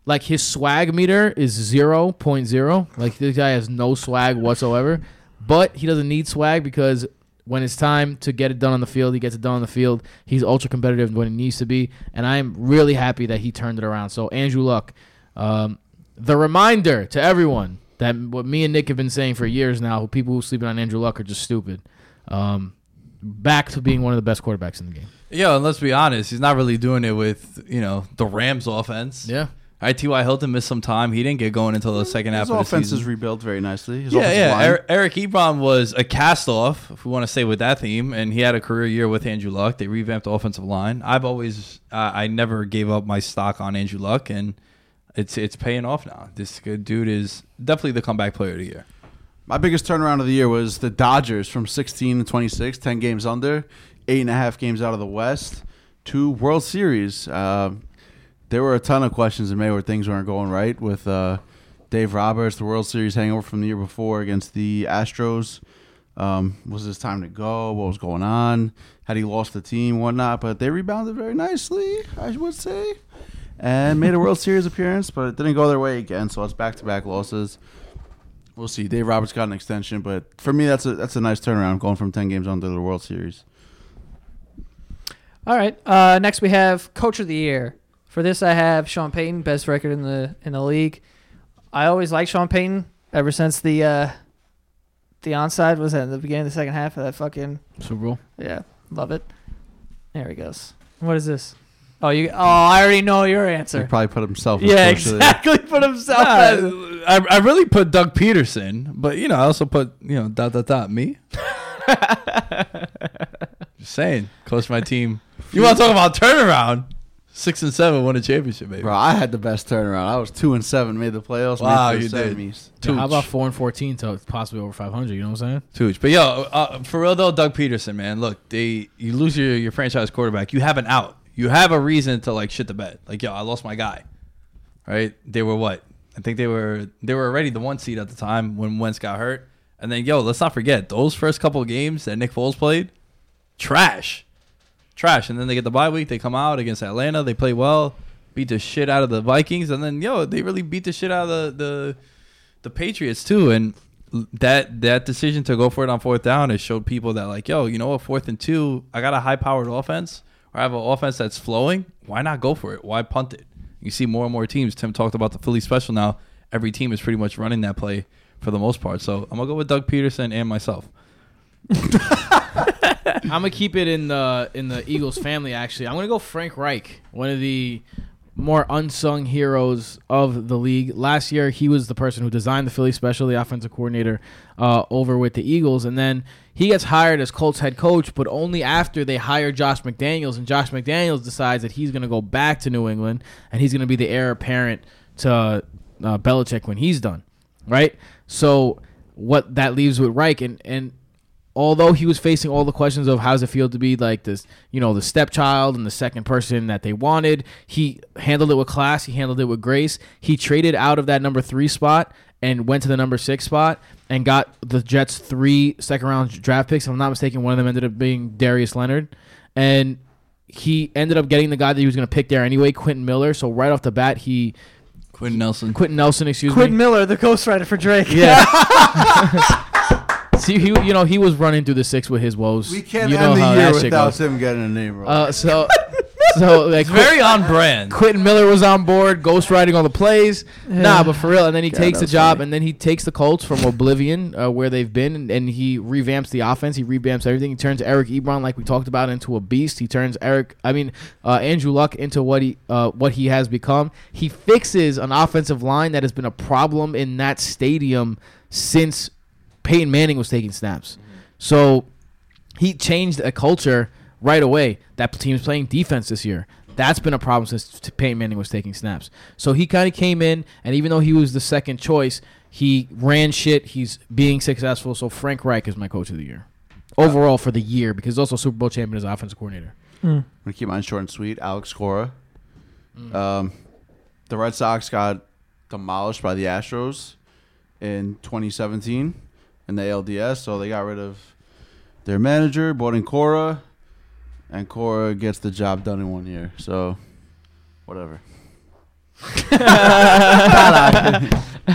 like his swag meter is 0.0. Like this guy has no swag whatsoever, but he doesn't need swag because when it's time to get it done on the field, he gets it done on the field. He's ultra competitive when he needs to be, and I am really happy that he turned it around. So Andrew Luck, um, the reminder to everyone that what me and Nick have been saying for years now, people who sleeping on Andrew Luck are just stupid. Um, back to being one of the best quarterbacks in the game. yeah. And let's be honest, he's not really doing it with you know the Rams offense. Yeah. All right, T.Y. Hilton missed some time. He didn't get going until the second half His of the offense season. is rebuilt very nicely. His yeah, offensive yeah. line. Eric, Eric Ebron was a cast off, if we want to say with that theme, and he had a career year with Andrew Luck. They revamped the offensive line. I've always, uh, I never gave up my stock on Andrew Luck, and it's it's paying off now. This good dude is definitely the comeback player of the year. My biggest turnaround of the year was the Dodgers from 16 to 26, 10 games under, eight and a half games out of the West, to World Series. Uh, there were a ton of questions in May where things weren't going right with uh, Dave Roberts, the World Series hangover from the year before against the Astros. Um, was his time to go? What was going on? Had he lost the team, whatnot? But they rebounded very nicely, I would say, and made a World Series appearance, but it didn't go their way again. So it's back to back losses. We'll see. Dave Roberts got an extension, but for me, that's a that's a nice turnaround going from ten games on to the World Series. All right. Uh, next we have Coach of the Year. For this, I have Sean Payton, best record in the in the league. I always liked Sean Payton ever since the uh, the onside was at the beginning of the second half of that fucking Super Bowl. yeah, love it. There he goes. What is this? Oh, you. Oh, I already know your answer. He answer. probably put himself. as Yeah, coach of exactly. Put himself. Nah, I, I really put Doug Pederson, but you know, I also put you know dot dot dot me. Just saying, coach my team. You want to talk about turnaround? Six and seven, won a championship, baby. Bro, I had the best turnaround. I was two and seven, made the playoffs. Wow, made you the did. semis. Yeah, how about four and fourteen to possibly over five hundred? You know what I'm saying? Tooch. But yo, uh, for real though, Doug Pederson, man, look, they you lose your, your franchise quarterback, you have an out. You have a reason to like shit the bed. Like, yo, I lost my guy. Right? They were what? I think they were they were already the one seed at the time when Wentz got hurt. And then yo, let's not forget those first couple games that Nick Foles played, trash. Trash. And then they get the bye week, they come out against Atlanta, they play well, beat the shit out of the Vikings, and then yo, they really beat the shit out of the the, the Patriots too. And that that decision to go for it on fourth down has showed people that like, yo, you know what, fourth and two, I got a high powered offense, or I have an offense that's flowing. Why not go for it? Why punt it? You see more and more teams. Tim talked about the Philly special now. Every team is pretty much running that play for the most part. So I'm gonna go with Doug Pederson and myself. I'm gonna keep it in the in the Eagles family. Actually, I'm gonna go Frank Reich, one of the more unsung heroes of the league. Last year, he was the person who designed the Philly special, the offensive coordinator uh, over with the Eagles, and then he gets hired as Colts head coach, but only after they hire Josh McDaniels, and Josh McDaniels decides that he's gonna go back to New England and he's gonna be the heir apparent to uh, Belichick when he's done, right? So what that leaves with Reich and and although he was facing all the questions of how's it feel to be like this, you know, the stepchild and the second person that they wanted, he handled it with class. He handled it with grace. He traded out of that number three spot and went to the number six spot and got the Jets three second round draft picks. If I'm not mistaken, one of them ended up being Darius Leonard. And he ended up getting the guy that he was going to pick there anyway, Quentin Miller. So right off the bat, he Quenton Nelson. Quenton Nelson, excuse Quentin me. Quentin Miller, the ghostwriter for Drake. Yeah. See, he you know he was running through the six with his woes. We can't you know end how the year without goes. him getting a name wrong. Uh, so, so like Very on brand. Quentin Miller was on board, ghostwriting all the plays. Nah, but for real. And then he God, takes that the job, funny. and then he takes the Colts from oblivion, uh, where they've been, and, and he revamps the offense. He revamps everything. He turns Eric Ebron, like we talked about, into a beast. He turns Eric, I mean, uh, Andrew Luck into what he uh, what he has become. He fixes an offensive line that has been a problem in that stadium since Peyton Manning was taking snaps. So he changed a culture right away. That team's playing defense this year. That's been a problem since t- Peyton Manning was taking snaps. So he kind of came in, and even though he was the second choice, he ran shit. He's being successful. So Frank Reich is my coach of the year overall for the year because he's also Super Bowl champion as offensive coordinator. I'm gonna keep mine short and sweet. Alex Cora. Um, the Red Sox got demolished by the Astros in 2017 in the ALDS, so they got rid of their manager, brought in Cora, and Cora gets the job done in one year. So, whatever.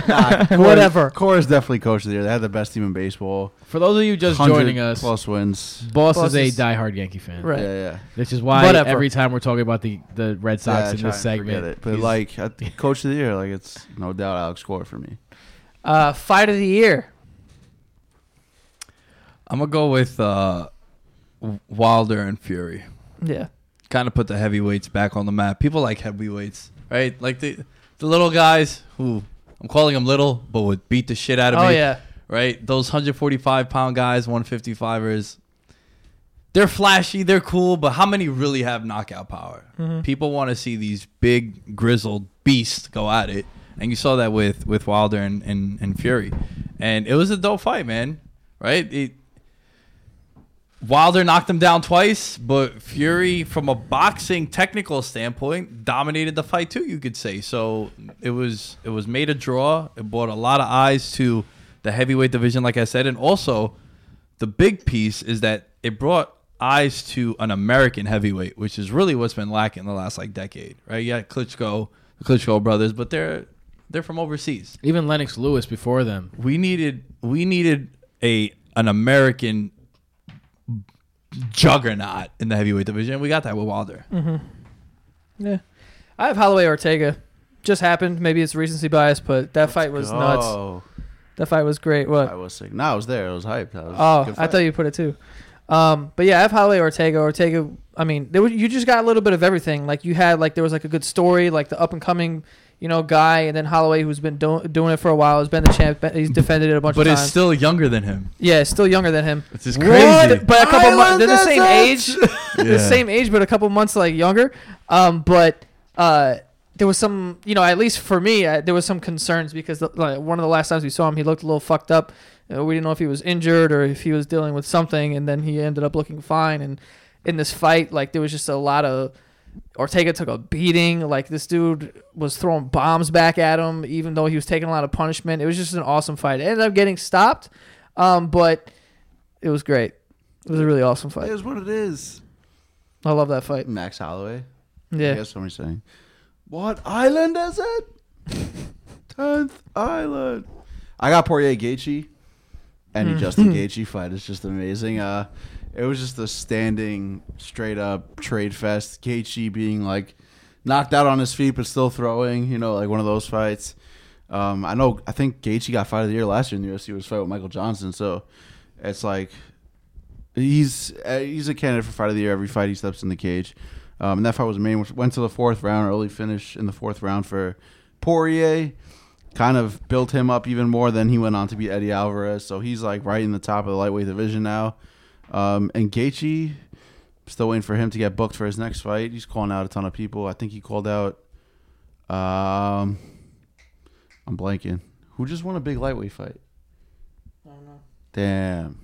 Nah, Cora- Whatever. Cora's definitely coach of the year. They had the best team in baseball. For those of you just 100 joining us, plus wins. Boss, Boss is a is- diehard Yankee fan. Right. Yeah, yeah. Which is why Whatever. every time we're talking about the, the Red Sox yeah, in this and forget segment, it. But he's- like at coach of the year, like it's no doubt Alex Cora for me. Uh, fight of the year. I'm gonna go with uh, Wilder and Fury. Yeah. Kind of put the heavyweights back on the map. People like heavyweights, right? Like the the little guys who I'm calling them little, but would beat the shit out of Oh me. yeah. right? Those 145 pound guys, 155ers, they're flashy, they're cool, but how many really have knockout power? People want to see these big, grizzled beasts go at it. And you saw that with, with Wilder and, and, and Fury. And it was a dope fight, man. Right? It, Wilder knocked him down twice, but Fury, from a boxing technical standpoint, dominated the fight too. You could say so. It was it was made a draw. It brought a lot of eyes to the heavyweight division, like I said, and also the big piece is that it brought eyes to an American heavyweight, which is really what's been lacking the last like decade, right? Yeah, Klitschko, the Klitschko brothers, but they're they're from overseas even Lennox Lewis before them. we needed we needed a an American juggernaut in the heavyweight division. We got that with Wilder. Yeah. I have Holloway Ortega. Just happened. Maybe it's recency bias, but that fight was nuts. Oh, That fight was great. What? I was sick. No, I was there. I was hyped. That was Oh, good I fight. thought you put it too. Um, but yeah, I have Holloway Ortega. Ortega. I mean, there was, you just got a little bit of everything. Like you had, like there was like a good story, like the up and coming, you know, guy, and then Holloway, who's been do- doing it for a while, has been the champ. He's defended it a bunch But of times. But is still younger than him. yeah, still younger than him. It's just What? crazy. But a couple months, they're the same Islanders, age. the same age, but a couple months like younger. Um, but uh, there was some, you know, at least for me, uh, there was some concerns because the, like, one of the last times we saw him, he looked a little fucked up. Uh, we didn't know if he was injured or if he was dealing with something, and then he ended up looking fine. And in this fight, like there was just a lot of Ortega took a beating. Like this dude was throwing bombs back at him, even though he was taking a lot of punishment. It was just an awesome fight. It ended up getting stopped, um, but it was great. It was a really awesome It fight. is what it is. I love that fight. Max Holloway. Yeah. I Yeah. guess somebody's saying. What island is it? Tenth island. I got Poirier Gaethje, and Hmm. Justin Gaethje fight is just amazing. Uh, it was just a standing, straight up trade fest. Gaethje being like knocked out on his feet but still throwing. You know, like one of those fights. Um, I know. I think Gaethje got fight of the year last year in the UFC. Was fight with Michael Johnson. So it's like he's uh, he's a candidate for fight of the year every fight he steps in the cage. Um, and that fight was main. Went to the fourth round, early finish in the fourth round for Poirier. Kind of built him up even more. Then he went on to beat Eddie Alvarez. So he's like right in the top of the lightweight division now. Um, and Gaethje, still waiting for him to get booked for his next fight. He's calling out a ton of people. I think he called out. Um, I'm blanking. Who just won a big lightweight fight? Damn.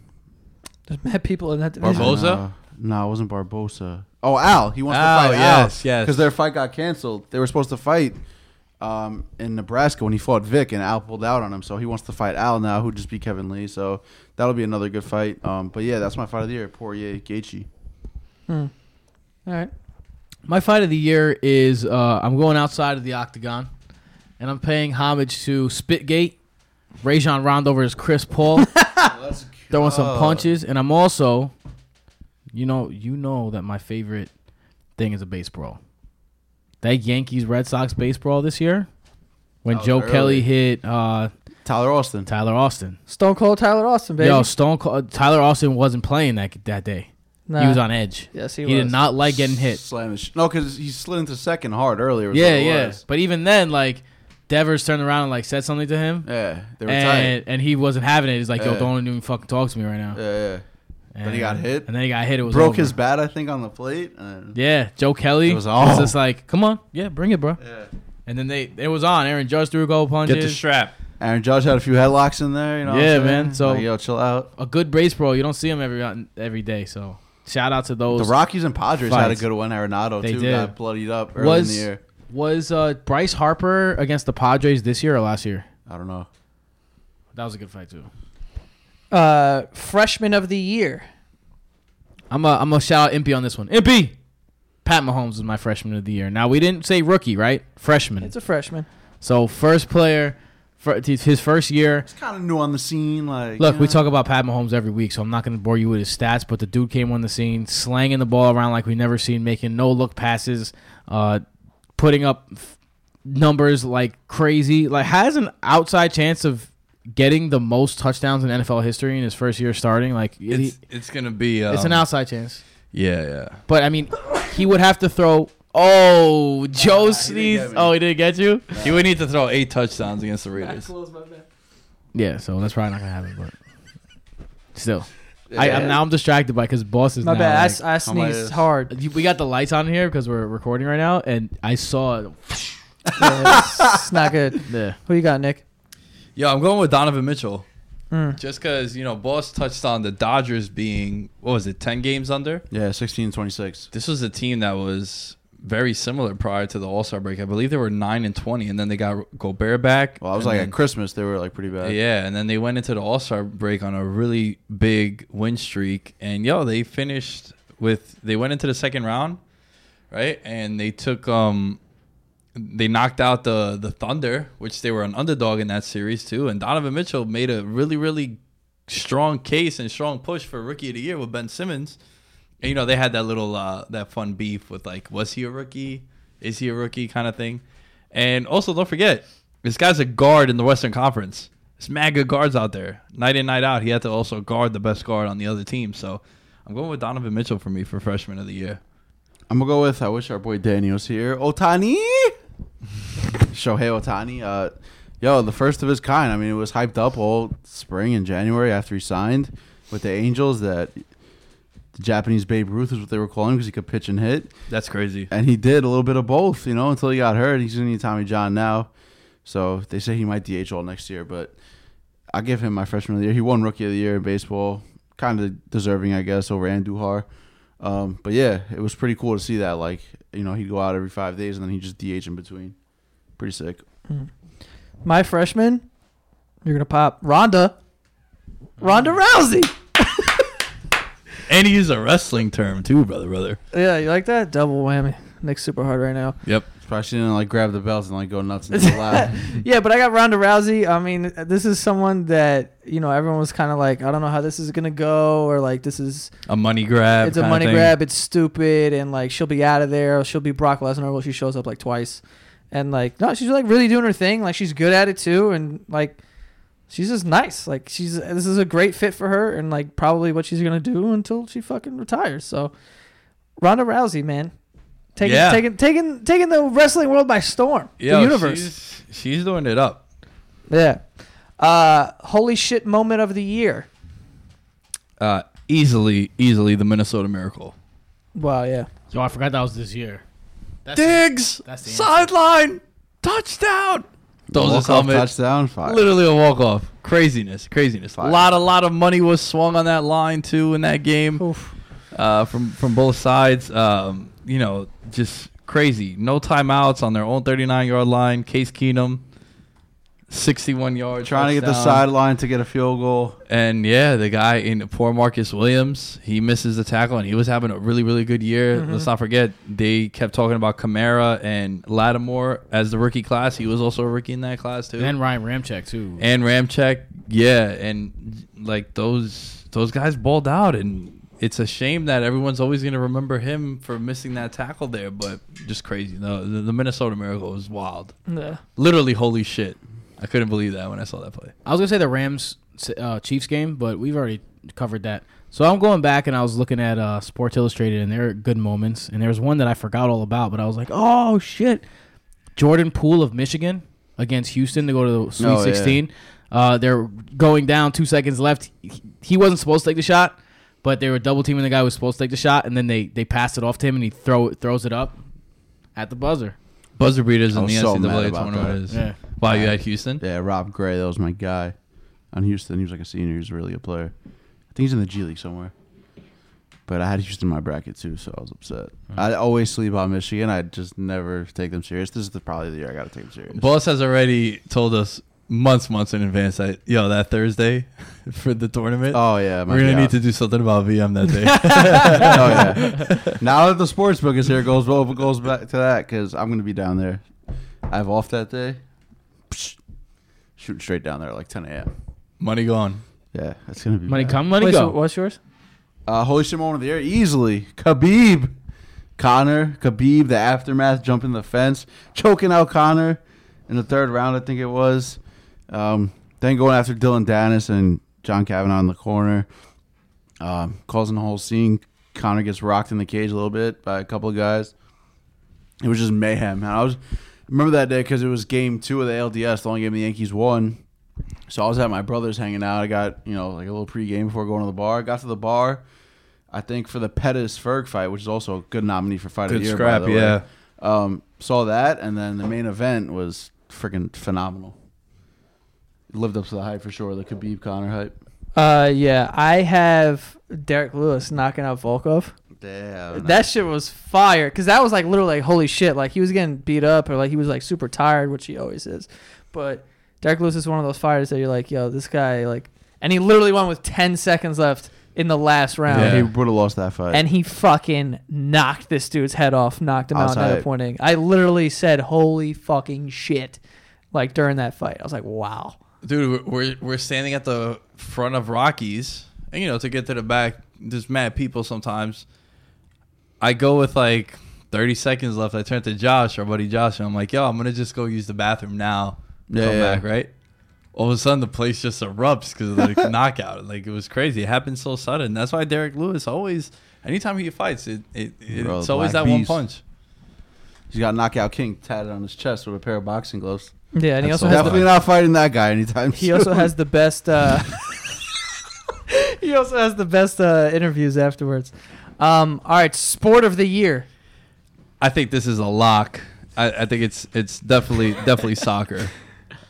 There's mad people in that division. Barbosa. No, no, it wasn't Barbosa. Oh, Al. He wants Al, to fight yes, Al. yes. Because their fight got canceled. They were supposed to fight um, in Nebraska when he fought Vic, and Al pulled out on him. So he wants to fight Al now, who just beat Kevin Lee. So that'll be another good fight. Um, but yeah, that's my fight of the year. Poirier, Gaethje. Hmm. All right. My fight of the year is uh, I'm going outside of the octagon, and I'm paying homage to Spitgate, Rajon Rondo versus Chris Paul, throwing some punches, and I'm also, you know, you know that my favorite thing is a baseball. That Yankees Red Sox baseball this year, when Joe early. Kelly hit uh, Tyler Austin. Tyler Austin. Stone Cold Tyler Austin, baby. Yo, Stone Cold, Tyler Austin wasn't playing that that day. Nah. He was on edge. Yes, he He, did not like getting hit. Slam his- no, because he slid into second hard earlier. Yeah, yeah. was. But even then, like Devers turned around and like said something to him, Yeah, they were and tight. and he wasn't having it. He's like, "Yo, Yeah. don't even fucking talk to me right now." Yeah, yeah. And, Then he got hit. and then he got hit. It was Broke over. his bat, I think, on the plate. And Yeah, Joe Kelly It was, was just like, "Come on, yeah, bring it, bro." Yeah. And then they it was on. Aaron Judge threw a goal punches. Get the strap. Aaron Judge had a few headlocks in there. You know. what Yeah, I'm man. So- Like, yo, chill out. a good brace, bro. You don't see him every every day. So shout out to those. The Rockies and Padres had a good one. Arenado They too did. got bloodied up early Was- in the year. Was uh, Bryce Harper against the Padres this year or last year? I don't know. That was a good fight too. Uh, freshman of the year. I'm a, I'm gonna shout out Impy on this one. Impy, Pat Mahomes is my freshman of the year. Now we didn't say rookie, right? Freshman. It's a freshman. So first player, for his first year. It's kind of new on the scene. Like, Look, you we know? talk about Pat Mahomes every week, so I'm not gonna bore you with his stats. But the dude came on the scene, slanging the ball around like we never seen, making no look passes, uh, putting up f- numbers like crazy. Like has an outside chance of getting the most touchdowns in NFL history in his first year starting. Like he- It's it's gonna be. Um, it's an outside chance. Yeah, yeah. But I mean, he would have to throw. Oh, Joe he sneezed. Oh, he didn't get you. He would need to throw eight touchdowns against the Raiders. Yeah, so that's probably not gonna happen. But still, I, I'm now I'm distracted by because boss is My now, bad. I like- s- I, How much sneezed hard. We got the lights on here because we're recording right now, and I saw. Yeah, it's, it's not good. Yeah. Who you got, Nick? Yo, I'm going with Donovan Mitchell. Mm. Just because you know, boss touched on the Dodgers being what was it, ten games under. Yeah, 16 26. This was a team that was very similar prior to the All Star break. I believe they were nine and twenty, and then they got Gobert back. Well, I was like then- at Christmas, they were like pretty bad. Yeah, and then they went into the All Star break on a really big win streak, and yo, they finished with they went into the second round, right? And they took um, they knocked out the the Thunder, which they were an underdog in that series too. And Donovan Mitchell made a really really strong case and strong push for Rookie of the Year with Ben Simmons. And you know they had that little uh, that fun beef with like, was he a rookie? Is he a rookie? Kind of thing. And also, don't forget, this guy's a guard in the Western Conference. There's good guards out there. Night in, night out, he had to also guard the best guard on the other team. So I'm going with Donovan Mitchell for me for freshman of the year. I'm gonna go with. I wish our boy Daniel's here. Ohtani, Shohei Ohtani. Uh, yo, the first of his kind. I mean, it was hyped up all spring and January after he signed with the Angels. That the Japanese Babe Ruth is what they were calling because he could pitch and hit, That's crazy. and he did a little bit of both. You know, until he got hurt. He's gonna need Tommy John now, so they say he might DH all next year. But I give him my freshman of the year. He won Rookie of the Year in baseball, kind of deserving, I guess, over Andujar. Um, but yeah, it was pretty cool to see that. Like, you know, he'd go out every five days and then he just DH in between. Pretty sick. Mm. My freshman. You're gonna pop Ronda. Ronda mm. Rousey. And he used a wrestling term too, brother, brother. Yeah, you like that? Double whammy. Nick's super hard right now. Yep. Probably she didn't like grab the belt and like go nuts the lap. yeah, but I got Ronda Rousey. I mean, this is someone that you know everyone was kind of like, I don't know how this is gonna go, or like this is A money grab. it's a money grab. It's stupid, and like she'll be out of there. Or she'll be Brock Lesnar. Well, she shows up like twice, and like no, she's like really doing her thing. Like she's good at it too, and like she's just nice. Like she's this is a great fit for her, and like probably what she's gonna do until she fucking retires. So Ronda Rousey, man, taking Yeah. taking taking taking the wrestling world by storm. Yo, the universe. She's, she's doing it up. Yeah. Uh, holy shit moment of the year. Uh, easily, easily the Minnesota Miracle. Wow, yeah. Yo, I forgot that was this year. That's the- Diggs, that's the sideline, touchdown. Those Walk are off touchdown. Fire. Literally a walk off. Craziness, craziness. A lot, a lot of money was swung on that line too in that game. Oof. uh, from from both sides. Um, you know, just crazy. No timeouts on their own 39 yard line. Case Keenum, 61 yards. Trying to get the sideline to get a field goal. And yeah, the guy in poor Marcus Williams, he misses the tackle, and he was having a really, really good year. Mm-hmm. Let's not forget they kept talking about Kamara and Lattimore as the rookie class. He was also a rookie in that class too. And Ryan Ramczyk too. and Ramczyk, yeah, and like those those guys balled out, and it's a shame that everyone's always going to remember him for missing that tackle there. But just crazy. The, the, the Minnesota Miracle was wild. Yeah. Literally, holy shit! I couldn't believe that when I saw that play. I was gonna say the Rams uh, Chiefs game, but we've already covered that. So I'm going back and I was looking at uh, Sports Illustrated, and there are good moments. And there was one that I forgot all about, but I was like, oh shit! Jordan Poole of Michigan against Houston to go to the Sweet Oh, yeah. 16. Uh, they're going down, two seconds left. He- He wasn't supposed to take the shot, but they were double teaming the guy who was supposed to take the shot, and then they they passed it off to him, and he throw throws it up at the buzzer. Buzzer beaters in the was so mad NCAA about tournament that. is. Yeah. Wow, you had Houston. Yeah, Rob Gray, that was my guy on Houston. He was like a senior. He was really a player. I think he's in the G League somewhere. But I had Houston in my bracket too, so I was upset. Hmm. I always sleep on Michigan. I just never take them serious. This is the, probably the year I got to take them serious. Boss has already told us months, months in advance that yo that Thursday for the tournament. oh yeah, we're gonna need to do something about VM that day. oh yeah. Now that the sports book is here, it goes well, goes back to that because I'm gonna be down there. I have off that day. Psh, shooting straight down there at like 10 a.m. Money gone. Yeah, that's gonna be Money bad. come, money Wait, go. so what's yours? Uh, holy shit moment of the year, easily. Khabib. Conor, Khabib, the aftermath, jumping the fence, choking out Conor in the third round, I think it was. Um, then going after Dillon Danis and John Kavanagh in the corner, um, causing the whole scene. Conor gets rocked in the cage a little bit by a couple of guys. It was just mayhem. I was remember that day because it was game two of the LDS, the only game the Yankees won. So I was at my brother's hanging out. I got you know like a little pregame before going to the bar. Got to the bar, I think for the Pettis Ferg fight, which is also a good nominee for fight of the year. scrap, by the way. yeah. Um, saw that, and then the main event was freaking phenomenal. It lived up to the hype for sure. The Khabib Conor hype. Uh, yeah, I have Derrick Lewis knocking out Volkov. Damn. That shit was fire because that was like literally like holy shit. Like he was getting beat up or like he was like super tired, which he always is. But Derrick Lewis is one of those fighters that you're like, yo, this guy like, and he literally won with ten seconds left in the last round. yeah, Yeah. he would have lost that fight. And he fucking knocked this dude's head off, knocked him out was net hype. I literally said, "Holy fucking shit!" Like during that fight, I was like, "Wow." Dude, we're we're standing at the front of Rockies, and you know to get to the back, there's mad people sometimes. I go with like 30 seconds left. I turn to Josh, our buddy Josh, and I'm like, "Yo, I'm gonna just go use the bathroom now. Yeah, come yeah. back, right?" All of a sudden, the place just erupts because of the knockout. Like it was crazy. It happened so sudden. That's why Derrick Lewis always, anytime he fights, it, it, it Bro, it's always that one punch. He's got Knockout King tatted on his chest with a pair of boxing gloves. Yeah, and he also has Definitely the, not fighting that guy anytime he soon. also has the best. Uh, he also has the best uh, interviews afterwards. Um, all right, sport of the year. I think this is a lock. I, I think it's it's definitely definitely soccer.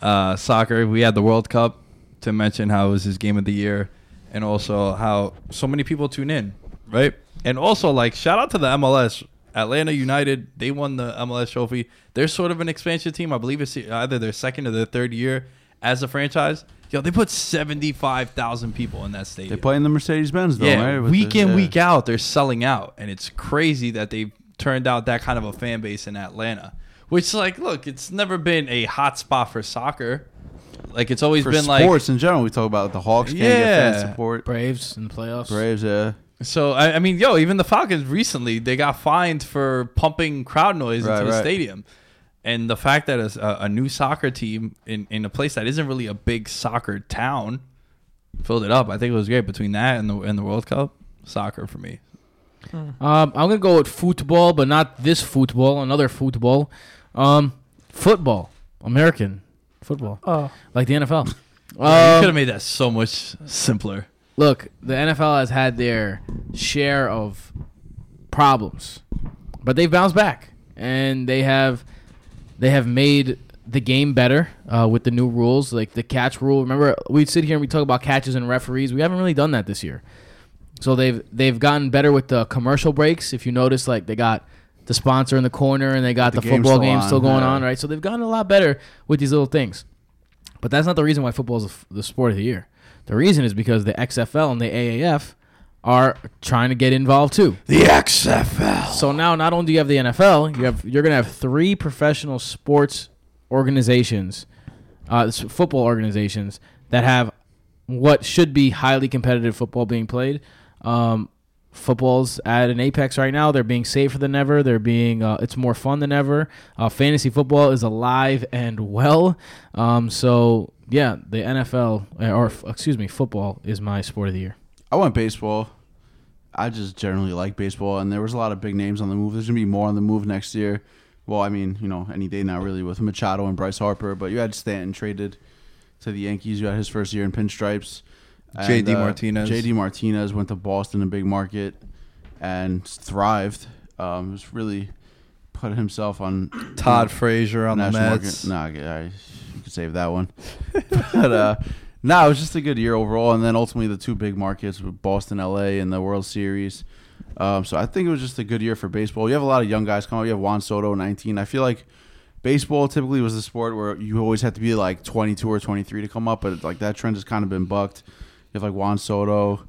Uh, soccer. We had the World Cup to mention how it was his game of the year, and also how so many people tune in, right? And also like shout out to the MLS. Atlanta United, they won the MLS trophy. They're sort of an expansion team. I believe it's either their second or their third year as a franchise. Yo, they put seventy five thousand people in that stadium. They play in the Mercedes Benz though, Yeah, right? With week the- in, yeah. week out, they're selling out, and it's crazy that they've turned out that kind of a fan base in Atlanta, Which, like, look, it's never been a hot spot for soccer. Like, it's always For been like sports in general, we talk about the Hawks can't get fan support. Braves in the playoffs. Braves, yeah. So I, I mean, yo, even the Falcons recently they got fined for pumping crowd noise Right, into the right. stadium, and the fact that a, a new soccer team in, in a place that isn't really a big soccer town filled it up. I think it was great between that and the and the World Cup soccer for me. Um, I'm gonna go with football, but not this football. Another football. Um, football, American football, Oh, like the NFL. you could Um, have made that so much simpler. Look, the NFL has had their share of problems, but they've bounced back and they have they have made the game better uh, with the new rules, like the catch rule. Remember, we'd sit here and we talk about catches and referees. We haven't really done that this year. So they've they've gotten better with the commercial breaks. If you notice, like they got the sponsor in the corner and they got The the, football game still going yeah. on, right? So they've gotten a lot better with these little things. But that's not the reason why football is the sport of the year. The reason is because the XFL and the AAF are trying to get involved too. The XFL. So now, not only do you have the NFL, you have you're gonna have three professional sports organizations, uh, football organizations that have what should be highly competitive football being played. Um, football's at an apex right now. They're being safer than ever. They're being uh, it's more fun than ever. Uh, fantasy football is alive and well. Um, so yeah, the NFL uh, or f- excuse me, football is my sport of the year. I went baseball. I just generally like baseball, and there was a lot of big names on the move. There's gonna be more on the move next year. Well, I mean, you know, any day now, really, with Machado and Bryce Harper. But you had Stanton traded to the Yankees. You had his first year in pinstripes. JD Martinez. JD Martinez went to Boston, a big market, and thrived. Um, was really put himself on Todd Frazier on the Mets. market. Nah, I, I save that one. but uh, no, it was just a good year overall. And then ultimately the two big markets were Boston, LA, and the World Series. Um, so I think it was just a good year for baseball. You have a lot of young guys come up. You have Juan Soto, 19. I feel like baseball typically was the sport where you always had to be like 22 or 23 to come up, but like that trend has kind of been bucked. You have like Juan Soto,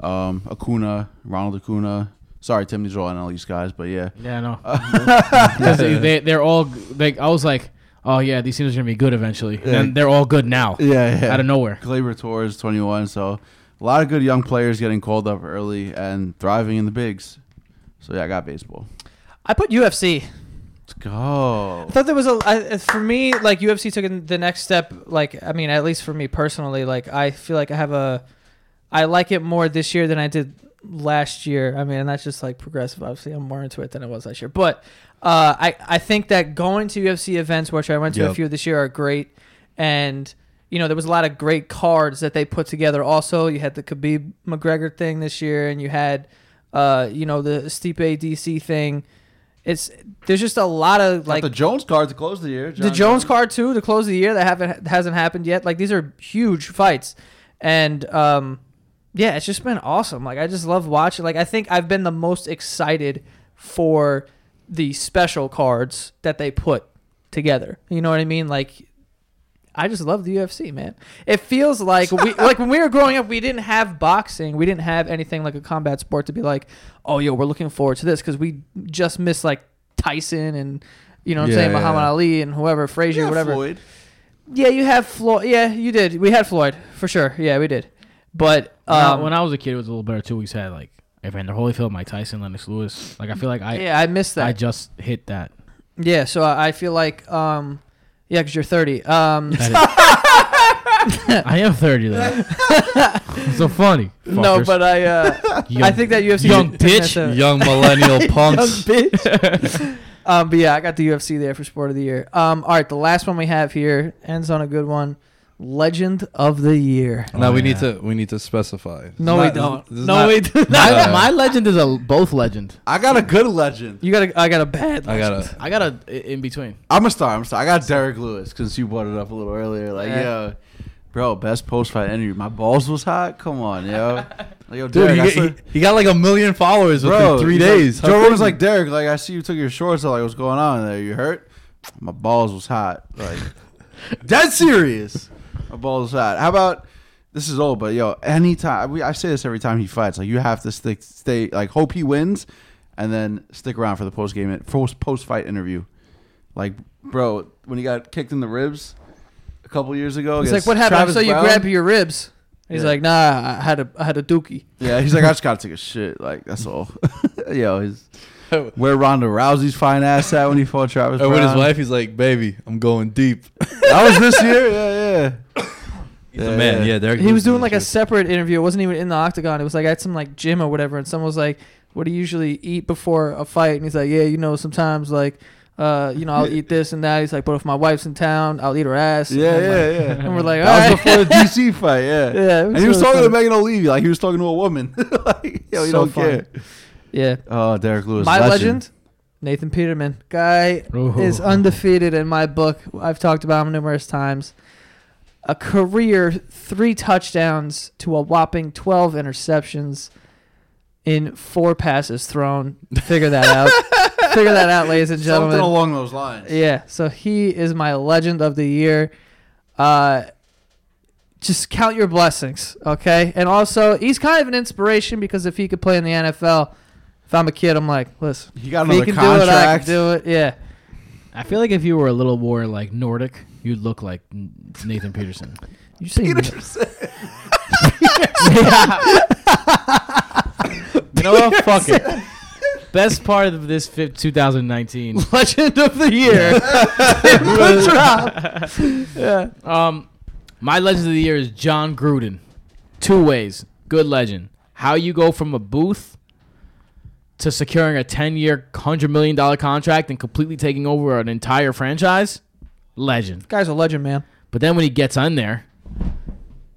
um, Acuna, Ronald Acuna. Sorry, Tim, these are all NL East guys, but yeah. Yeah, no. Because they, they, they're all like I was like, oh yeah, these teams are gonna be good eventually. And they're all good now, Yeah, yeah. out of nowhere. Gleyber Torres, 21. So a lot of good young players getting called up early and thriving in the bigs. So yeah, I got baseball. I put UFC. Let's go. I thought there was a I, uh, for me like UFC took it the next step. Like I mean, at least for me personally, like I feel like I have a, I like it more this year than I did last year. I mean, and that's just like progressive. Obviously, I'm more into it than I was last year. But uh, I I think that going to UFC events, which I went to a Yep. few this year, are great. And you know, there was a lot of great cards that they put together. Also, you had the Khabib McGregor thing this year, and you had, uh, you know, the Stipe DC thing. It's there's just a lot of like the Jones card to close the year. the Jon Jones card too to close the year that haven't hasn't happened yet. Like these are huge fights, and um, yeah, it's just been awesome. Like I just love watching. Like I think I've been the most excited for the special cards that they put together. You know what I mean? Like I just love the UFC, man. It feels like we like when we were growing up, we didn't have boxing. We didn't have anything like a combat sport to be like, oh, yo, we're looking forward to this because we just missed like Tyson and you know what I'm saying, yeah, Muhammad yeah. Ali and whoever, Frazier, whatever. Floyd. Yeah, you have Floyd. Yeah, you did. We had Floyd for sure. Yeah, we did. But um, when I was a kid, it was a little better too. We had like Evander Holyfield, Mike Tyson, Lennox Lewis. Like I feel like I yeah, I missed that. I just hit that. yeah, so I I feel like um, yeah, because you're 30. Um, I am thirty though. so funny. no, fuckers. but I uh, Young- I think that UFC young bitch. Young millennial Young punks. bitch. um, but yeah, I got the UFC there for Sport of the Year. Um, all right, the last one we have here ends on a good one. Legend of the Year. Now Oh, we yeah. need to we need to specify. No, This we don't. No, not- we do my, not. Uh, my legend is a both legend. I got a good legend. You got a, I got a bad. I gotta. I got a i- in between. I'm a star. I'm gonna start. I got Derrick Lewis because you brought it up a little earlier. Like, Yeah. yeah, bro, best post fight interview. My balls was hot. Come on, yo. Like, yo, Dude, Derrick, I he, saw- he, he got like a million followers bro, within three he's like- days. How Joe Rogan's crazy. like, Derrick, like, I see you took your shorts. off. Like, what's going on there? You hurt? My balls was hot. Like, dead serious. My balls was hot. How about? This is old, but yo, anytime we, I say this every time he fights, like you have to stick, stay, like hope he wins, and then stick around for the post game, post post fight interview. Like, bro, when he got kicked in the ribs a couple years ago. He's like, what happened? Travis so you Browne." grab your ribs. He's Yeah. like, nah, I had a I had a dookie. Yeah, he's like, I just gotta take a shit. Like, that's all. Yo, he's oh. where Ronda Rousey's fine ass at when he fought Travis And Browne. with his wife, he's like, "Baby, I'm going deep." That was this year. Yeah, yeah. He's the man. Yeah, Derrick. He was doing like a separate interview. It wasn't even in the octagon. It was like at some like gym or whatever. And someone was like, "What do you usually eat before a fight?" And he's like, "Yeah, you know, sometimes like, uh, you know, I'll eat this and that." He's like, "But if my wife's in town, I'll eat her ass." Yeah, yeah, like- yeah. And we're like, That was "All before the DC fight, yeah. Yeah, it and he was really talking to. Megan Olivi like he was talking to a woman. like, yo, you So don't funny. care. Yeah, Oh, Derrick Lewis, my legend. Nathan Peterman, guy Ooh. is undefeated in my book. I've talked about him numerous times. A career three touchdowns to a whopping 12 interceptions in four passes thrown. Figure that out. Figure that out, ladies and gentlemen. Something gentlemen. along those lines. Yeah, so he is my legend of the year. Uh, just count your blessings, okay? And also, he's kind of an inspiration because if he could play in the NFL, if I'm a kid, I'm like, listen, He got if he another can do it, I can do it. Yeah. I feel like if you were a little more like Nordic, you'd look like Nathan Peterson. You say Peterson. You know what? Fuck it. Best part of this fi- 2019. legend of the year. Good drop. Yeah. Um, my legend of the year is Jon Gruden. Two ways. Good legend. How you go from a booth to securing a 10 year, $100 million contract and completely taking over an entire franchise. Legend. Guy's a legend, man. But then when he gets on there,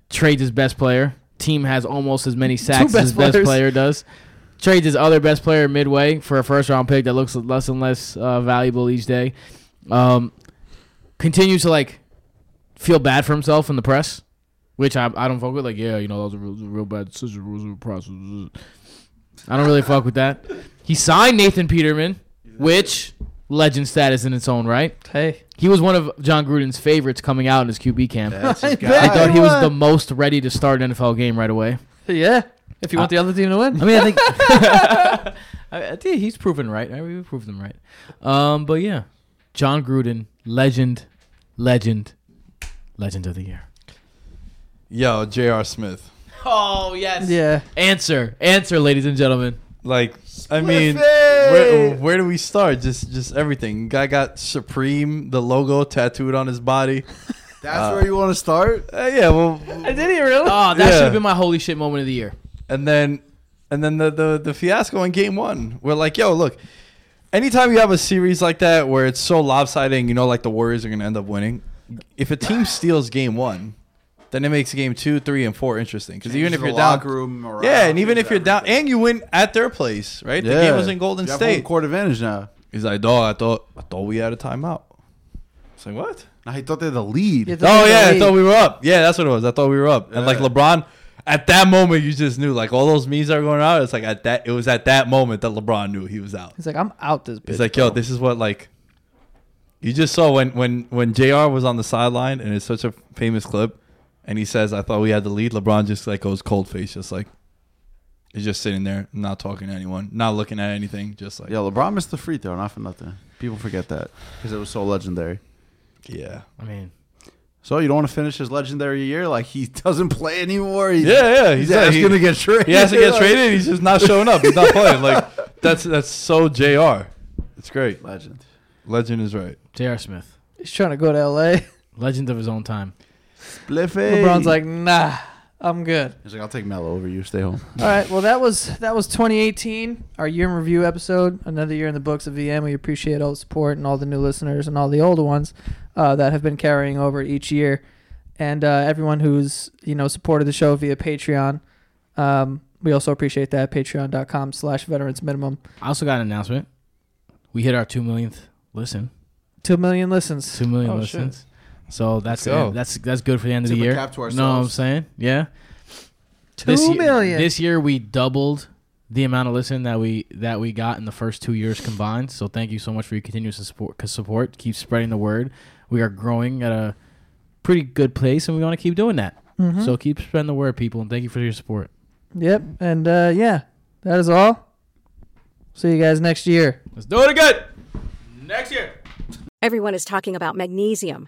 trades his best player. Team has almost as many sacks as best his best player does. Trades his other best player midway for a first round pick that looks less and less uh, valuable each day. Um, continues to like feel bad for himself in the press, which I, I don't fuck with. Like, yeah, you know, that was a real, real bad decision. A process. I don't really fuck with that. He signed Nathan Peterman, which legend status in its own right. Hey. He was one of Jon Gruden's favorites coming out in his QB camp. That's his I guy. I thought he was the most ready to start an NFL game right away. Yeah. If you want the other team to win. I mean, I think I, I think he's proven right. I mean, we proved him right. Um, but yeah, Jon Gruden, legend, legend, legend of the year. Yo, J.R. Smith. Oh yes. Yeah. Answer, answer, ladies and gentlemen. Like, I mean, where, where do we start? Just, just everything. Guy got Supreme, the logo tattooed on his body. That's where you want to start? Uh, yeah, well, Did he really? Oh, that Yeah. should have been my holy shit moment of the year. and then, and then the, the the fiasco in game one. We're like, yo, look. Anytime you have a series like that where it's so lopsided, you know, like the Warriors are gonna end up winning. If a team steals game one, then it makes game two, three, and four interesting. Because even if you're down, room morale, yeah, and even if you're changes down, and you win at their place, right? The game was in Golden You State. home court advantage now. He's like, dog, I thought I thought we had a timeout. It's like what? Now he thought they had the lead. Yeah, Oh the yeah, I thought we were up. Yeah, that's what it was. I thought we were up. And like LeBron, at that moment, you just knew. Like all those memes that were going out. It's like at that. It was at that moment that LeBron knew he was out. He's like, I'm out this bitch. He's like, yo, this is what like. You just saw when when when J.R. was on the sideline, and it's such a famous clip, and he says, "I thought we had the lead." LeBron just like goes cold face, just like he's just sitting there, not talking to anyone, not looking at anything, just like Yeah, LeBron missed the free throw, not for nothing. People forget that because it was so legendary. yeah, I mean, So you don't want to finish his legendary year like he doesn't play anymore. He's, yeah, yeah. he's, He's, like, asking he- to get traded. He has to get traded. He's just not showing up. He's not playing. Like that's that's so J.R. It's great. Legend. Legend is right. J.R. Smith, He's trying to go to LA. legend of his own time. Spliffy. LeBron's like, nah, I'm good. he's like, I'll take Melo over you. Stay home. All right. Well, that was that was 2018, our year in review episode. Another year in the books of VM. We appreciate all the support and all the new listeners and all the old ones uh, that have been carrying over each year, and uh, everyone who's you know supported the show via Patreon. Um, we also appreciate that. Patreon.com/slash Veterans Minimum. I also got an announcement. We hit our two millionth listen. Two million listens. Two million Oh, shit. listens. So that's go. that's that's good for the end of the year. cap to know what I'm saying? Yeah. Two this year. This year we doubled the amount of listen that we that we got in the first two years combined. So thank you so much for your continuous support. Cause support keep spreading the word. We are growing at a pretty good place, and we want to keep doing that. Mhm. So keep spreading the word, people, and thank you for your support. Yep. And uh, yeah, that is all. See you guys next year. Let's do it again next year. Everyone is talking about magnesium.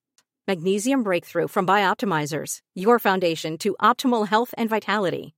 Magnesium Breakthrough from Bioptimizers, your foundation to optimal health and vitality.